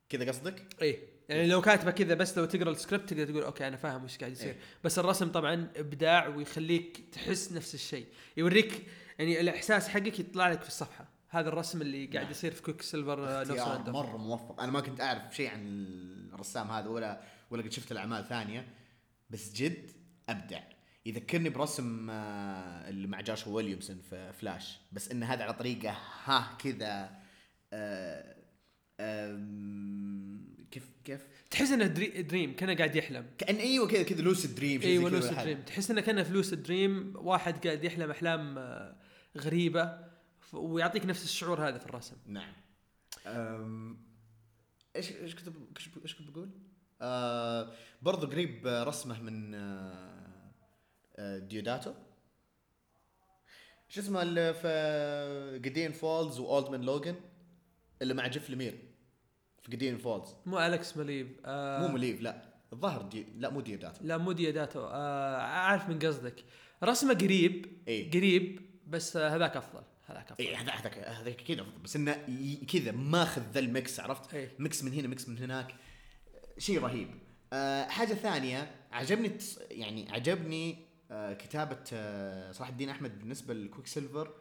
كذا قصدك؟ إيه. يعني لو كاتبه كذا بس لو تقرأ السكريبت تقدر تقول okay أنا فاهم وش قاعد يصير. إيه. بس الرسم طبعا إبداع ويخليك تحس نفس الشيء. يوريك يعني الإحساس حقك يطلع لك في الصفحة. هذا الرسم اللي قاعد نعم. يصير في Quicksilver مرة موفق. أنا ما كنت أعرف شيء عن الرسام هذا ولا ولا قد شفت الأعمال ثانية. بس جد أبدع. يذكرني برسم آه، اللي مع Joshua Williamson في فلاش بس إن هذا على طريقة ها كذا آه، كيف كيف؟ تحس إنه drea- dream كأنه قاعد يحلم. كأن أيوه كذا كذا lucid dream أيوه lucid. dream تحس إنه كأنه في lucid dream واحد قاعد يحلم أحلام آه، غريبة ويعطيك نفس الشعور هذا في الرسم. نعم. أم، إيش إيش كنت إيش كنت بقول؟ آه برضو قريب آه، رسمه من آه آه ديوداتو شو اسمه اللي في جدين فولز واولد مان لوجن اللي مع جيف لمير في جدين فولز مو الكس مليب آه مو مليف لا الظاهر دي لا مو ديوداتو لا مو دياداتو آه عارف من قصدك رسمه قريب إيه. قريب بس هذاك أفضل هذاك أفضل إي هذا هذاك هذاك أكيد أفضل بس إنه كذا ماخذ ذا ال mix عرفت؟ إيه. mix من هنا mix من هناك شيء رهيب. آه حاجة ثانية عجبني يعني عجبني آه كتابة آه صلاح الدين أحمد بالنسبة لل Quicksilver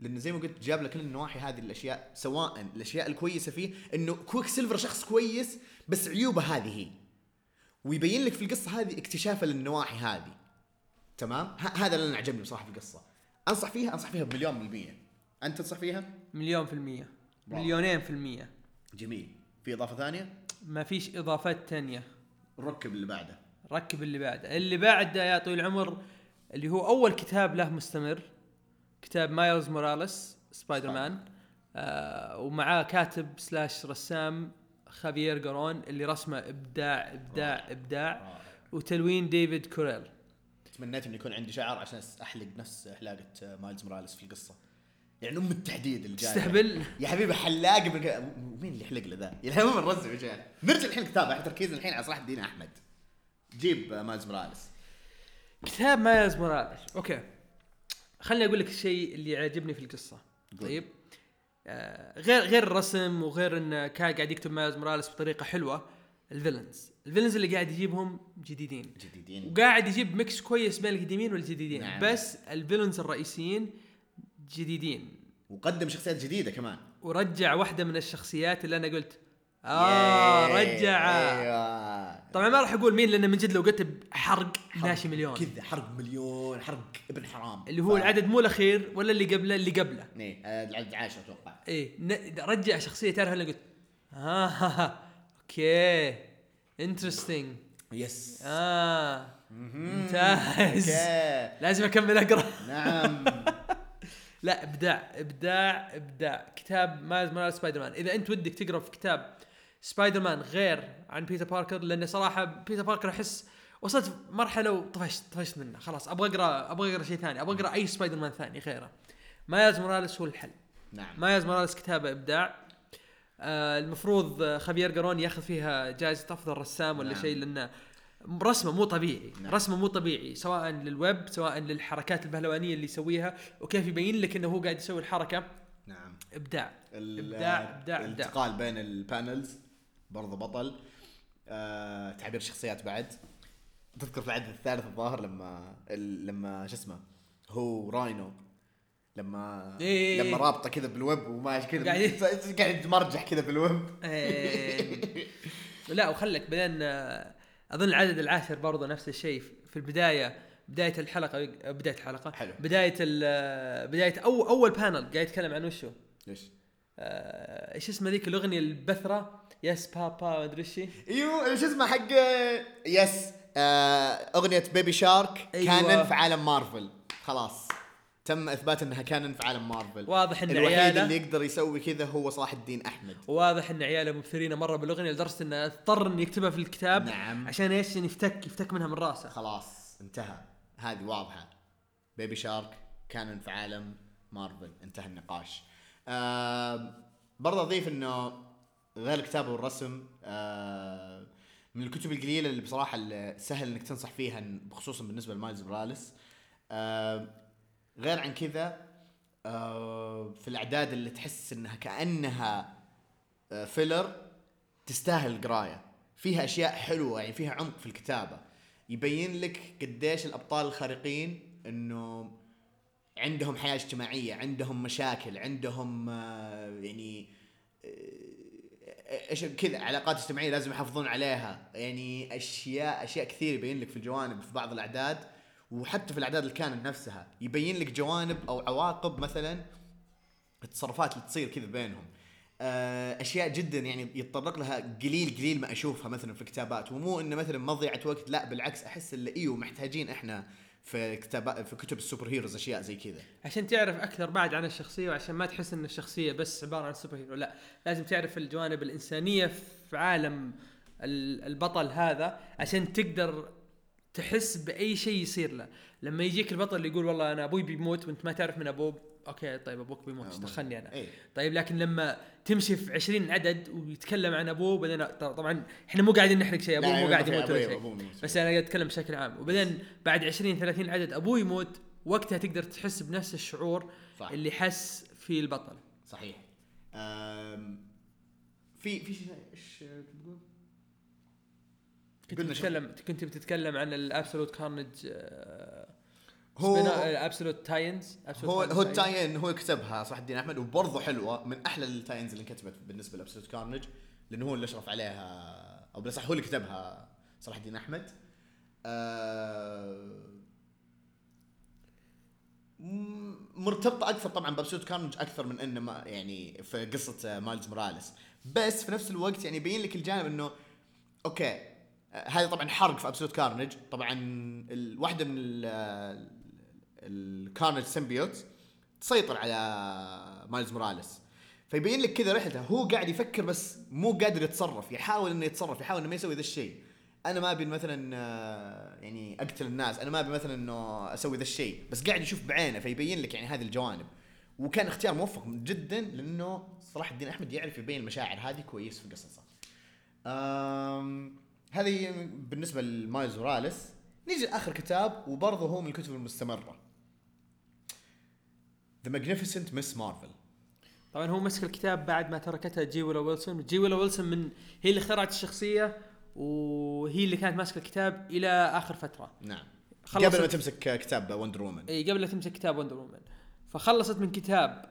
لأنه زي ما قلت جاب لك كل النواحي هذه الأشياء سواء الأشياء الكويسة فيه إنه Quicksilver شخص كويس بس عيوبه هذه هي. ويبين لك في القصة هذه اكتشافه للنواحي هذه. تمام؟ ه- هذا اللي أنا عجبني بصراحة في القصة. أنصح فيها؟ أنصح فيها بمليون بالمية أنت تنصح فيها؟ مليون في المية. برافو. مليونين في المية. جميل. في إضافة ثانية؟ ما فيش إضافات تانية. ركب اللي بعده. ركب اللي بعده. اللي بعده يا طويل العمر اللي هو أول كتاب له مستمر كتاب مايلز موراليس سبايدر مان آه ومعاه كاتب slash رسام خافير جارون اللي رسمه إبداع إبداع إبداع. وتلوين ديفيد كوريل. تمنيت إنه يكون عندي شعر عشان أحلق نفس حلاقه آه، مايلز موراليس في القصة. يعني أم التحديد اللي جاي تستهبل؟ يا حبيبي حلاق بك... مين اللي يحلق له ذا؟ من رزق وجهه. نرجع الحين كتاب إحنا تركيزنا الحين على صلاح الدين أحمد. جيب آه، مايلز موراليس. كتاب مايلز موراليس. أوكي. خليني أقول لك الشيء اللي عجبني في القصة. طيب؟ آه غير غير الرسم وغير انه كان قاعد يكتب مايلز موراليس بطريقة حلوة ال villains. ال villains اللي قاعد يجيبهم جديدين. جديدين. وقاعد يجيب mix كويس بين القديمين والجديدين. نعم. بس ال villains الرئيسيين جديدين. وقدم شخصيات جديدة كمان. ورجع واحدة من الشخصيات اللي أنا قلت آه. رجع. أيوه. طبعا ما راح أقول مين لأن من جد لو قلت بحرق ناشي مليون. كذا حرق مليون حرق ابن حرام. اللي هو ف- العدد مو الأخير ولا اللي قبله اللي قبله. إيه آه، العدد العاشر أتوقع. إيه ن- رجع شخصية تعرف اللي قلت ها ها ها أوكي. interesting yes آه. ممتاز. لازم أكمل أقرأ. نعم. لا إبداع إبداع إبداع. كتاب مايلز موراليس سبايدر مان إذا أنت ودك تقرأ في كتاب سبايدر مان غير عن بيتر باركر لأن صراحة بيتر باركر أحس وصلت مرحلة وطفشت طفشت منه خلاص. أبغى اقرا أبغى أقرأ شيء ثاني أبغى أقرأ أي سبايدر مان ثاني غيره. مايلز موراليس هو الحل. نعم. مايلز موراليس كتابة إبداع. آه المفروض خافير جارون ياخذ فيها جائزة أفضل رسام ولا نعم. شيء لأنه رسمه مو طبيعي. نعم. رسمه مو طبيعي سواء للويب سواء للحركات البهلوانية اللي يسويها وكيف يبين لك إنه هو قاعد يسوي الحركة. نعم. إبداع. إبداع، إبداع. الانتقال بين ال panels برضه بطل. آه، تعبير شخصيات بعد. تذكر في العدد الثالث الظاهر لما ال- لما شو اسمه هو راينو. لما إيه. لما رابطه كذا بالويب وماشي كذا. قاعد- قاعد يتمرجح كذا بالويب. إيه. لا وخلك بعدين آه، أظن العدد العاشر برضه نفس الشيء. في البداية بداية الحلقة بداية الحلقة. حلو. بداية آه، بداية أو أول panel قاعد يتكلم عن وشو؟ آه، إيش اسمه ذيك الأغنية البثرة؟ yes papa ما أدري إيش. أيوه شو اسمه حق يس آه، أغنية بيبي شارك أيوة. كانن في عالم مارفل. خلاص. تم إثبات إنها كانن في عالم مارفل. واضح إن الوحيد عياله اللي يقدر يسوي كذا هو صلاح الدين أحمد. واضح إن عياله مبثرين مرة بالأغنية لدرجة انه اضطر انه يكتبها في الكتاب نعم. عشان إيش؟ عشان يفتك يفتك منها من راسه. خلاص انتهى. هذه واضحة. بيبي شارك كانن في عالم مارفل. انتهى النقاش. آه برضه أضيف إنه غير الكتابة والرسم آه من الكتب القليلة اللي بصراحة اللي سهل إنك تنصح فيها خصوصا بالنسبة لمايلز موراليس. آه غير عن كذا آه في الأعداد اللي تحس إنها كأنها آه فيلر تستاهل القرايه فيها أشياء حلوة يعني فيها عمق في الكتابة. يبين لك قديش الأبطال الخارقين إنه عندهم حياة اجتماعية عندهم مشاكل عندهم آه، يعني آه، إيش كذا علاقات اجتماعية لازم يحافظون عليها. يعني أشياء أشياء كثير يبين لك في الجوانب في بعض الأعداد وحتى في الأعداد الكانون نفسها. يبين لك جوانب أو عواقب مثلا التصرفات اللي تصير كذا بينهم. آه، أشياء جدا يعني يتطرق لها قليل قليل ما أشوفها مثلا في الكتابات. ومو إنه مثلا مضيعة وقت لا بالعكس أحس اللي إيوه محتاجين إحنا في كتابات في كتب السوبر هيروز أشياء زي كذا. عشان تعرف أكثر بعد عن الشخصية وعشان ما تحس إن الشخصية بس عبارة عن superhero لا. لازم تعرف الجوانب الإنسانية في عالم ال- البطل هذا عشان تقدر تحس بأي شيء يصير له. لما يجيك البطل اللي يقول والله أنا أبوي بيموت وأنت ما تعرف من أبوه أوكي طيب أبوك بيموت آه، إيش دخلني أنا. اي طيب لكن لما تمشي في 20 عدد ويتكلم عن أبوه بعدين طبعا إحنا مو قاعدين نحرق شيء أبوه مو قاعد يموت ولا شيء. بس أنا قاعد أتكلم بشكل عام. وبعدين بعد 20 30 عدد أبوه يموت وقتها تقدر تحس بنفس الشعور صح. اللي حس فيه البطل. صحيح. أم، في في شيء إيش كنت تقول؟ كنت بتتكلم كنت بتتكلم عن ال Absolute Carnage هو ال Absolute tie-ins هو هو ال tie-in هو كتبها صلاح الدين أحمد وبرضه حلوة من أحلى ال tie-ins اللي انكتبت بالنسبة ل Absolute Carnage لأنه هو اللي أشرف عليها أو بالاصح هو اللي كتبها صلاح الدين أحمد. آه، مرتبطة أكثر طبعا ب Absolute Carnage أكثر من إنه ما يعني في قصة مايلز موراليس. بس في نفس الوقت يعني يبين لك الجانب إنه أوكي آه، هذا طبعا حرق في Absolute Carnage. طبعا واحدة من ال Carnage symbiote تسيطر على مايلز موراليس. فيبين لك كذا رحلته. هو قاعد يفكر بس مو قادر يتصرف. يحاول إنه يتصرف يحاول إنه ما يسوي ذا الشيء. أنا ما أبي مثلا آه، يعني أقتل الناس. أنا ما أبي مثلا إنه أسوي ذا الشيء. بس قاعد يشوف بعينه. فيبين لك يعني هذه الجوانب. وكان اختيار موفق جدا لأنه صلاح الدين أحمد يعرف يبين المشاعر هذه كويس في قصصه هذه بالنسبة لمايلز موراليس. نيجي لآخر كتاب وبرضه هو من الكتب المستمرة. The Magnificent Ms. Marvel طبعا هو مسك الكتاب بعد ما تركتها جي ويلا ويلسون. جي ويلا ويلسون من هي اللي اخترعت الشخصية وهي اللي كانت ماسكة الكتاب إلى آخر فترة. نعم. قبل ما تمسك كتاب وندر وومن إي قبل لا تمسك كتاب وندر وومن فخلصت من كتاب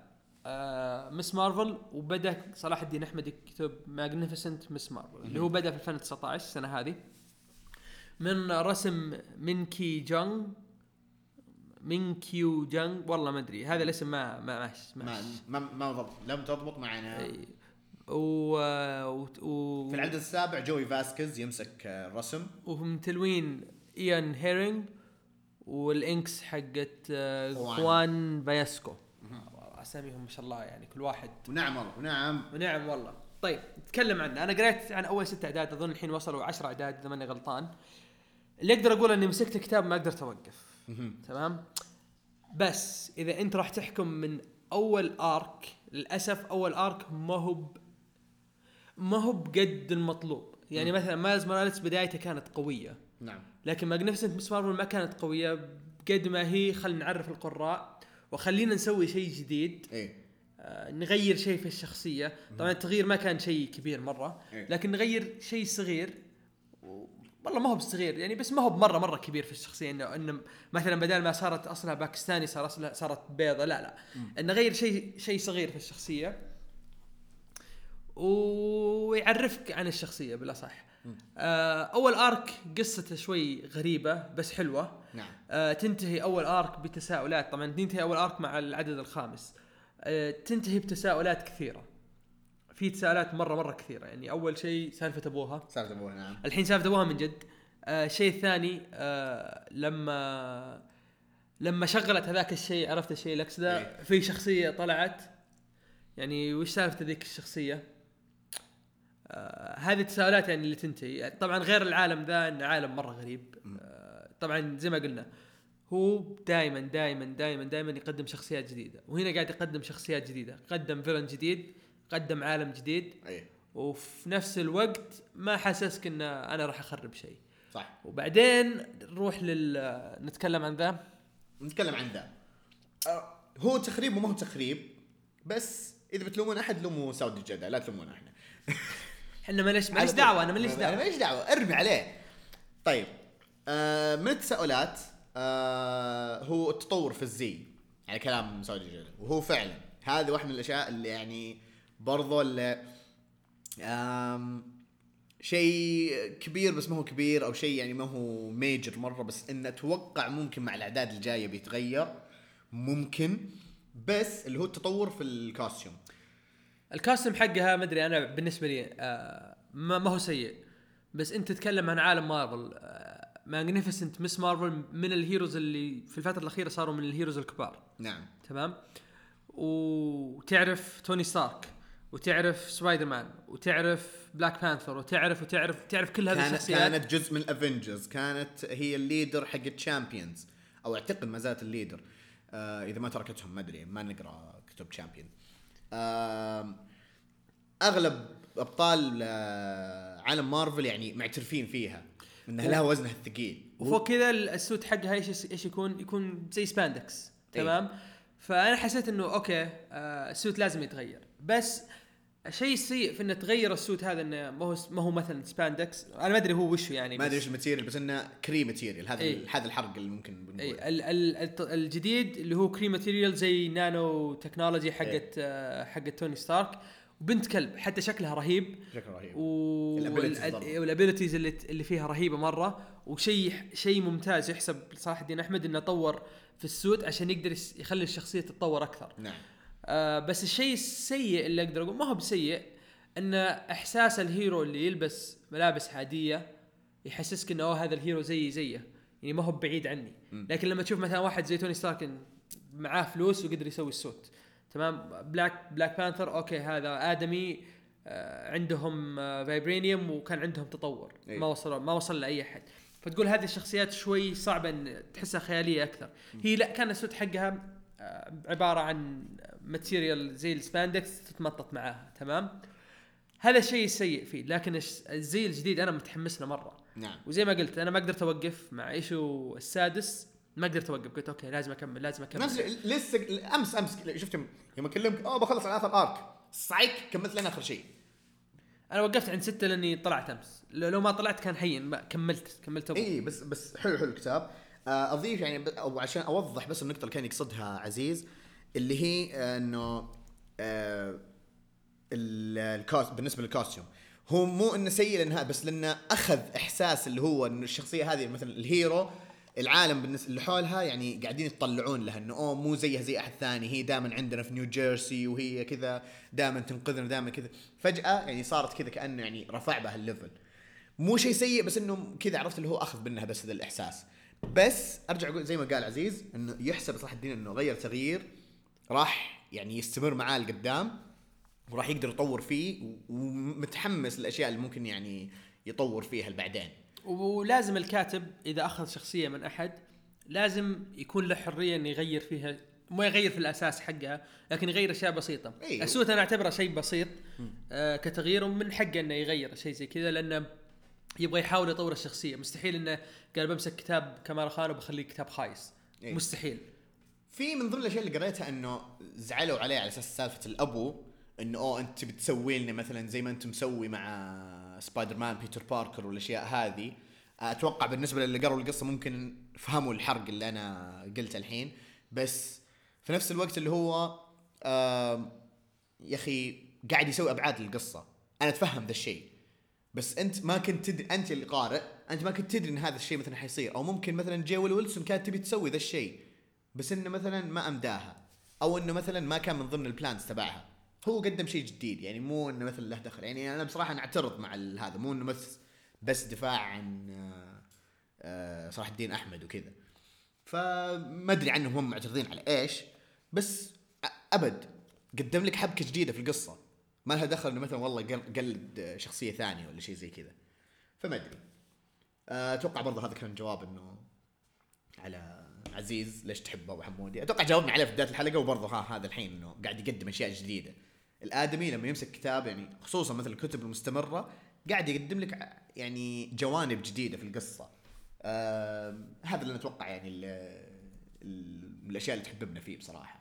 آه Ms. Marvel وبدأ صلاح الدين أحمد يكتب Magnificent Ms. Marvel اللي هو بدأ في 2019 السنة هذه. من رسم مينكيو جونغ مينكيو جونغ والله ما أدري هذا الاسم ما ما ماشي ما ما ما ضبط لم تضبط معنا. إي. و, و... و... في العدد السابع جوي فاسكيز يمسك آه، الرسم. ومن تلوين إيان هيرينج وال inks حقت آه، خوان. فلاسكو. أساميهم ما شاء الله يعني كل واحد. ونعم والله ونعم. ونعم والله. طيب نتكلم عنه. أنا قريت عن أول ست أعداد أظن الحين وصلوا 10 أعداد إذا ماني غلطان. اللي أقدر أقول إني مسكت كتاب ما قدرت اوقف تمام؟ بس إذا أنت راح تحكم من أول arc للأسف أول arc ما هو ب- ما هو بقد المطلوب. يعني مثلا مايلز موراليس بدايته كانت قوية. نعم. لكن Magnificent Ms. Marvel ما كانت قوية قد ما هي. خلينا نعرف القراء وخلينا نسوي شيء جديد. إيه. آه، نغير شيء في الشخصية. طبعا التغيير ما كان شيء كبير مرة. إيه. لكن نغير شيء صغير. والله ما هو بصغير يعني بس ما هو بمرة مرة كبير في الشخصية إنه إنه مثلا بدل ما صارت أصلها باكستاني صار أصلها صارت بيضة لا لا. إنه غير شيء شيء صغير في الشخصية ويعرفك عن الشخصية بالأصح. آه أول آرك قصته شوي غريبة بس حلوة. نعم. آه تنتهي أول آرك بتساؤلات طبعا تنتهي أول آرك مع العدد الخامس. آه تنتهي بتساؤلات كثيرة. في تساؤلات مرة مرة كثيرة. يعني أول شيء سالفة أبوها. صارت أبوها نعم. الحين سالفة أبوها من جد. آه الشيء الثاني آه لما لما شغلت هذاك الشيء عرفت الشيء ال X ده إيه. في شخصية طلعت. يعني وش سالفة ذيك الشخصية؟ آه هذه التساؤلات يعني اللي تنتهي. طبعا غير العالم ذا انه عالم مرة غريب. آه طبعا زي ما قلنا هو دائما دائما دائما دائما يقدم شخصيات جديدة. وهنا قاعد يقدم شخصيات جديدة. قدم villain جديد. قدم عالم جديد. إيه وفي نفس الوقت ما حسسك إن أنا راح أخرب شيء. صح. وبعدين نروح لل نتكلم عن ذا؟ نتكلم عن ذا. آه، هو تخريب وما هو تخريب بس إذا بتلومون أحد لوموا سعودي جده لا تلومونا إحنا. إحنا ماليش ماليش على دعوة. أنا ماليش أنا دعوة. ماليش دعوة. ارمي عليه. طيب. آه من التساؤلات آه هو التطور في الزي يعني كلام سعودي جدا وهو فعلا هذه واحدة من الأشياء اللي يعني برضو آم شيء كبير بس ما هو كبير أو شيء يعني ما هو major مرة بس إن أتوقع ممكن مع الأعداد الجاية بيتغير. ممكن بس اللي هو التطور في ال costume. ال costume حقها ما أدري أنا بالنسبة لي آه ما, ما هو سيء. بس أنت تتكلم عن عالم مارفل آه Magnificent Ms. Marvel من ال heroes اللي في الفترة الأخيرة صاروا من ال heroes الكبار. نعم. تمام؟ وتعرف توني ستارك. وتعرف سبايدر مان وتعرف بلاك بانثر وتعرف وتعرف تعرف كل هذه الشخصيات كانت جزء من الافنجرز كانت هي ال leader حق الشامبيونز أو أعتقد ما زالت ال leader آه إذا ما تركتهم ما أدري ما نقرأ كتب تشامبيون آه أغلب أبطال آه عالم مارفل يعني معترفين فيها إنها لها وزنها الثقيل وفوق كذا ال suit حقها إيش إيش يكون؟ يكون زي spandex إيه. تمام؟ فأنا حسيت إنه okay آه ال suit لازم يتغير بس الشيء السيء في إنه تغير ال suit هذا إنه ما هو ما هو مثلا spandex أنا ما أدري هو وشه يعني ما أدري إيش ال material بس إنه Kree material هذا إيه. هذا الحرق اللي ممكن بنقول اي ال ال الجديد اللي هو Kree material زي nano technology حقت إيه. آه حقت توني ستارك. وبنت كلب حتى شكلها رهيب. شكله رهيب. و. وال abilities اللي اللي فيها رهيبة مرة. وشيء شيء ممتاز يحسب صلاح الدين أحمد إنه طور في ال suit عشان يقدر يخلي الشخصية تتطور أكثر. نعم. آه بس الشيء السيء اللي أقدر أقول ما هو بسيء إن إحساس ال hero اللي يلبس ملابس عادية يحسسك إنه هذا ال hero زيي زيه يعني ما هو بعيد عني. لكن لما تشوف مثلا واحد زي توني ستارك معاه فلوس ويقدر يسوي ال suit تمام؟ بلاك بلاك بانثر okay هذا آدمي آه عندهم vibranium وكان عندهم تطور. أي. ما وصل ما وصل لأي أحد. فتقول هذه الشخصيات شوي صعبة إن تحسها خيالية أكثر. هي لا كان ال suit حقها آه، عبارة عن material زي ال spandex تتمطط معاها تمام؟ هذا الشيء السيء فيه لكن الزي الجديد أنا متحمس له مرة. نعم. وزي ما قلت أنا ما قدرت أوقف مع issue السادس ما قدرت أوقف قلت okay لازم أكمل لازم أكمل. نفس لسه أمس أمس شفت يوم- أكلمك أوه بخلص على آخر arc صعيك كملت لنا آخر شيء. أنا وقفت عند ستة لأني طلعت أمس. لو ما طلعت كان حين ما كملت كملت. اي بس بس حلو حلو الكتاب. آه، أضيف يعني أو عشان أوضح بس النقطة اللي كان يقصدها عزيز. اللي هي إنه آه، ال- ال cost بالنسبة لل costume هو مو إنه سيء لانها بس لأنه أخذ إحساس اللي هو إنه الشخصية هذه مثلا ال hero العالم بالنسبة اللي حولها يعني قاعدين يطلعون لها إنه أوه مو زيها زي أحد ثاني هي دائما عندنا في نيو جيرسي وهي كذا دائما تنقذنا دائما كذا. فجأة يعني صارت كذا كأنه يعني رفع بها الليفل. مو شيء سيء بس إنه كذا عرفت اللي هو أخذ منها بس هذا الإحساس. بس أرجع أقول زي ما قال عزيز إنه يحسب صلاح الدين إنه غير تغيير راح يعني يستمر معاه لقدام وراح يقدر يطور فيه ومتحمس للأشياء اللي ممكن يعني يطور فيها بعدين. ولازم الكاتب إذا أخذ شخصية من أحد لازم يكون له حرية إنه يغير فيها ما يغير في الأساس حقها لكن يغير أشياء بسيطة. أيوه. ال suit أنا أعتبره شيء بسيط آه كتغيير ومن حقه إنه يغير شيء زي كذا لأنه يبغى يحاول يطور الشخصية. مستحيل إنه قال بمسك كتاب كمالا خان وبخليه كتاب خايس. أيوه. مستحيل. في من ضمن الأشياء اللي قريتها إنه زعلوا عليه على أساس سالفة الأبو إنه أوه أنت بتسوي لنا مثلا زي ما أنت مسوي مع سبايدر مان بيتر باركر والأشياء هذه. أتوقع بالنسبة للي قروا القصة ممكن فهموا الحرق اللي أنا قلته الحين. بس في نفس الوقت اللي هو يا أخي قاعد يسوي أبعاد للقصة. أنا أتفهم ذا الشيء. بس أنت ما كنت تدري أنت اللي قارئ أنت ما كنت تدري إن هذا الشيء مثلا حيصير. أو ممكن مثلا جي ويلو ويلسون كانت تبي تسوي ذا الشيء. بس إنه مثلا ما أمداها أو إنه مثلا ما كان من ضمن ال plans تبعها. هو قدم شيء جديد يعني مو إنه مثلا له دخل. يعني أنا بصراحة نعترض مع هذا مو إنه بس بس دفاع عن آه، آه، صلاح الدين أحمد وكذا. فما أدري عنهم هم معترضين على إيش بس أبد قدم لك حبكة جديدة في القصة. ما لها دخل إنه مثلا والله قل- قلد شخصية ثانية ولا شيء زي كذا. فما أدري. آه، أتوقع برضه هذا كان جواب إنه على عزيز ليش تحبه أبو حمودي؟ أتوقع جاوبنا عليه في بداية الحلقة وبرضه ها هذا الحين إنه قاعد يقدم أشياء جديدة. الآدمي لما يمسك كتاب يعني خصوصا مثل الكتب المستمرة قاعد يقدم لك يعني جوانب جديدة في القصة. آه هذا اللي نتوقع يعني ال- الأشياء اللي تحببنا فيه بصراحة.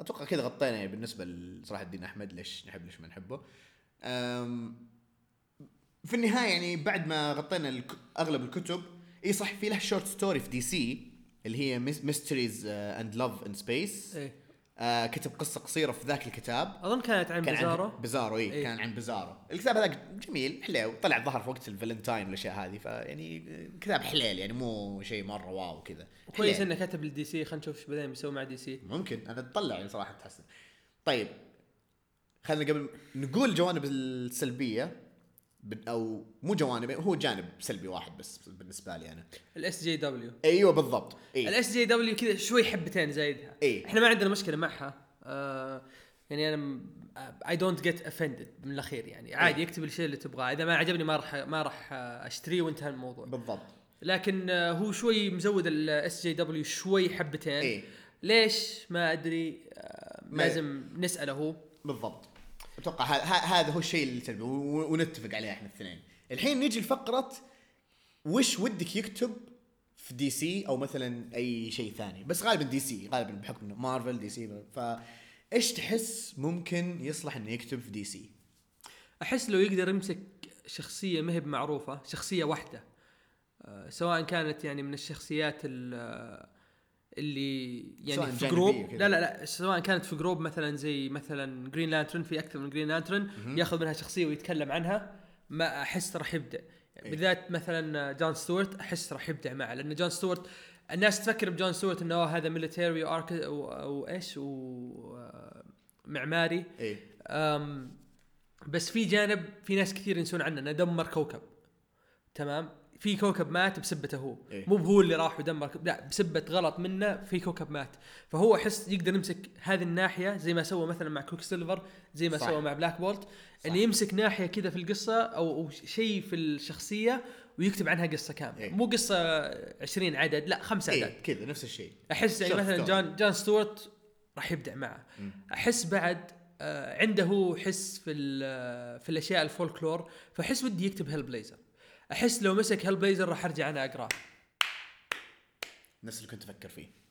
أتوقع كذا غطينا يعني بالنسبة لصلاح الدين أحمد ليش نحب ليش ما نحبه. في النهاية يعني بعد ما غطينا أغلب الكتب إي صح في له short story في دي سي اللي هي Mysteries and Love in Space كتب قصة قصيرة في ذاك الكتاب. أظن كانت عن كان Bizarro عن Bizarro. اي إيه. كان عن Bizarro. الكتاب هذاك جميل حلو. طلع ظهر في وقت الفالنتاين والأشياء هذه فيعني كتاب حليل يعني مو شيء مرة wow كذا. كويس. إنه كتب لل DC خلينا نشوف إيش بعدين بيسوي مع DC ممكن. أنا أتطلع يعني صراحة تحسن طيب خلينا قبل نقول الجوانب السلبية. أو مو جوانب هو جانب سلبي واحد بس بالنسبة لي أنا. ال SJW أيوه بالضبط. اي ال SJW كذا شوي حبتين زايدها. إيه. إحنا ما عندنا مشكلة معها. آه يعني أنا I don't get offended من الأخير يعني. عادي إيه. يكتب الشيء اللي تبغاه. إذا ما عجبني ما راح ما راح أشتريه وانتهى الموضوع. بالضبط. لكن آه، هو شوي مزود ال SJW شوي حبتين. إيه. ليش؟ ما أدري. آه، ما- لازم نسأله. هو بالضبط. أتوقع هذا هو الشيء اللي تبي ونتفق عليه إحنا الاثنين. الحين نيجي لفقرة وش ودك يكتب في DC أو مثلا أي شيء ثاني؟ بس غالبا DC غالبا بحكم إنه Marvel DC ف إيش تحس ممكن يصلح إنه يكتب في DC؟ أحس لو يقدر يمسك شخصية ما هي بمعروفة شخصية واحدة آه، سواء كانت يعني من الشخصيات ال- اللي يعني في group. لا لا لا سواء كانت في group مثلا زي مثلا Green Lantern في أكثر من Green Lantern ياخذ منها شخصية ويتكلم عنها ما أحس راح يبدع يعني إيه. بالذات مثلا John Stewart أحس راح يبدع معه لأن John Stewart الناس تفكر ب John Stewart إنه هو هذا military work أو, أو إيش؟ و آه، معماري. إيه. أم بس في جانب في ناس كثير ينسون عنه إنه دمر كوكب. تمام؟ في كوكب مات بسبته هو إيه. مو هو اللي راح ودمر. لا بسبة غلط منه في كوكب مات فهو احس يقدر يمسك هذه الناحية زي ما سوى مثلا مع Quicksilver زي ما صح. سوى مع Black Bolt انه يمسك ناحية كذا في القصة أو, شيء في الشخصية ويكتب عنها قصة كاملة إيه. مو قصة 20 عدد لا خمسة عدد إيه كذا نفس الشيء أحس يعني مثلا story. John John Stewart راح يبدع معه أحس بعد آه، عنده حس في ال- في الأشياء الفولكلور فأحس ودي يكتب Hellblazer أحس لو مسك Hellblazer راح أرجع أنا اقراه نفس اللي كنت أفكر فيه.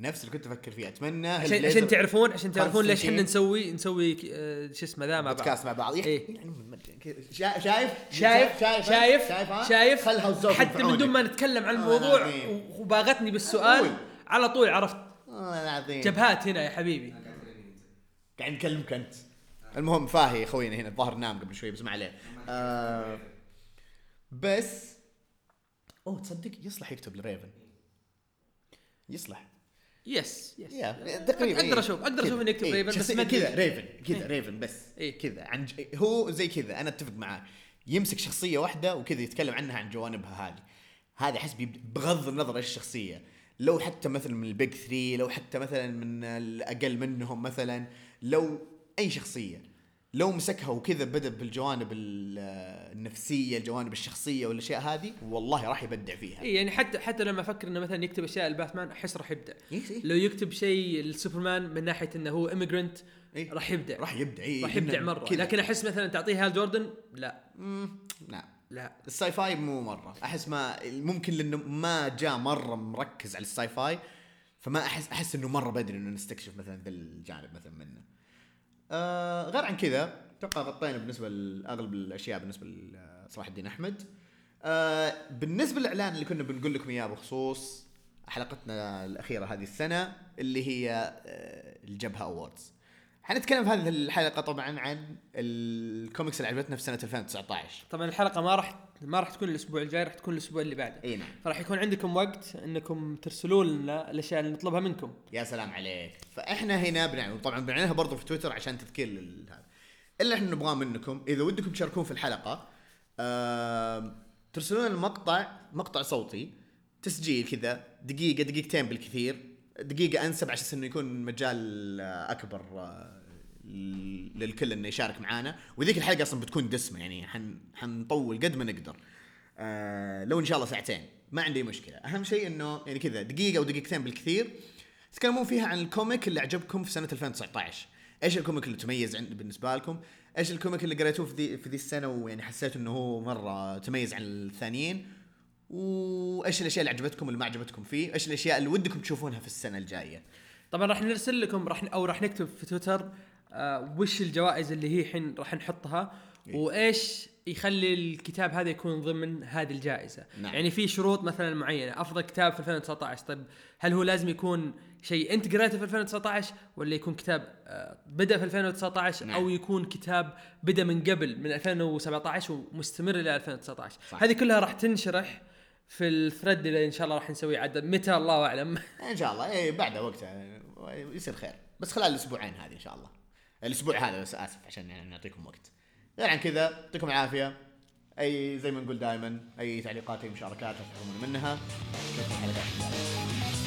نفس اللي كنت أفكر فيه. أتمنى عشان Hellblazer- عشان تعرفون عشان تعرفون ليش إحنا. نسوي نسوي آه، شو اسمه ذا مع بعض. بودكاست مع بعض. إيه. يعني ما أدري، كذا. شا- شايف؟ شايف؟ شايف؟ شايف؟ شايف؟ ها؟ شايف؟ خلها حتى من دون ما نتكلم عن والله الموضوع العظيم. و- وباغتني بالسؤال. على طول عرفت. والله العظيم. جبهات هنا يا حبيبي. قاعد نكلمك أنت. المهم فاهي خوينا هنا الظاهر نام قبل شوي بس ما عليه. آه بس أوه تصدق يصلح يكتب ل Raven. يصلح. yes yes yeah تقريبا أقدر أشوف أقدر أشوف إنه يكتب Raven بس ما أدري. كذا Raven كذا إيه. Raven بس. إيه. كذا عن. هو زي كذا أنا أتفق معاه. يمسك شخصية واحدة وكذا يتكلم عنها عن جوانبها هذه. هذا أحس بغض النظر إيش الشخصية. لو حتى مثلا من ال big three لو حتى مثلا من الاقل منهم مثلا لو أي شخصية. لو مسكها وكذا بدأ بالجوانب ال- النفسية الجوانب الشخصية والأشياء هذه والله راح يبدع فيها. اي يعني حتى حتى لما أفكر إنه مثلا يكتب أشياء الباتمان أحس راح يبدع. إيه، إيه. لو يكتب شيء لسوبرمان من ناحية إنه هو immigrant إيه. راح يبدع. راح يبدع إيه، راح يبدع مرة. كذا. لكن أحس مثلا تعطيه Hal Jordan لا. مم، نعم لا. ال sci-fi مو مرة. أحس ما ممكن لأنه ما جاء مرة مركز على ال sci-fi فما احس أحس إنه مرة بدري إنه نستكشف مثلا ذا الجانب مثلا منه. آه غير عن كذا أتوقع غطينا بالنسبة لاغلب الأشياء بالنسبة لصلاح الدين أحمد. آه بالنسبة للإعلان اللي كنا بنقول لكم إياه بخصوص حلقتنا الأخيرة هذه السنة اللي هي آه الجبهة awards حنتكلم في هذه الحلقة طبعا عن الكوميكس اللي عجبتنا في سنة 2019 طبعا الحلقة ما راح ما راح تكون الأسبوع الجاي راح تكون الأسبوع اللي بعده. إي نعم. فراح يكون عندكم وقت إنكم ترسلوا لنا الأشياء اللي نطلبها منكم. يا سلام عليك. فإحنا هنا بنعمل طبعا بنعملها برضو في تويتر عشان تذكير لهذا اللي إحنا نبغاه منكم إذا ودكم تشاركون في الحلقة ترسلون المقطع مقطع صوتي تسجيل كذا دقيقة دقيقتين بالكثير. دقيقة أنسب أساس إنه يكون مجال أكبر آه، للكل إنه يشارك معانا. وذيك الحلقة أصلا بتكون دسمة يعني حن حنطول قد ما نقدر. آه لو إن شاء الله ساعتين. ما عندي مشكلة. أهم شيء إنه يعني كذا دقيقة أو دقيقتين بالكثير. تتكلمون فيها عن ال comic اللي عجبكم في سنة 2019 إيش ال comic اللي تميز عند بالنسبة لكم؟ إيش ال comic اللي قريتوه في ذي في ذي السنة؟ ويعني حسيت إنه هو مرة تميز عن الثانيين؟ وإيش الأشياء اللي عجبتكم اللي ما عجبتكم فيه إيش الأشياء اللي ودكم تشوفونها في السنة الجاية طبعا راح نرسل لكم راح أو راح نكتب في تويتر آه وش الجوائز اللي هي الحين راح نحطها إيه. وإيش يخلي الكتاب هذا يكون ضمن هذه الجائزة نعم. يعني في شروط مثلا معينة أفضل كتاب في 2019 طيب هل هو لازم يكون شيء أنت قريته في 2019 ولا يكون كتاب آه، بدأ في 2019 نعم. أو يكون كتاب بدأ من قبل من 2017 ومستمر إلى 2019 صح. هذه كلها راح تنشرح في الثريد اللي إن شاء الله راح نسويه عاد متى؟ الله أعلم. إن شاء الله. إيه بعد وقتها. يصير خير. بس خلال الأسبوعين هذه إن شاء الله. الأسبوع هذا بس آسف عشان يعني نعطيكم وقت. غير عن كذا يعطيكم العافية. أي زي ما نقول دائما أي تعليقات أي مشاركات تحبون منها. نشوفكم.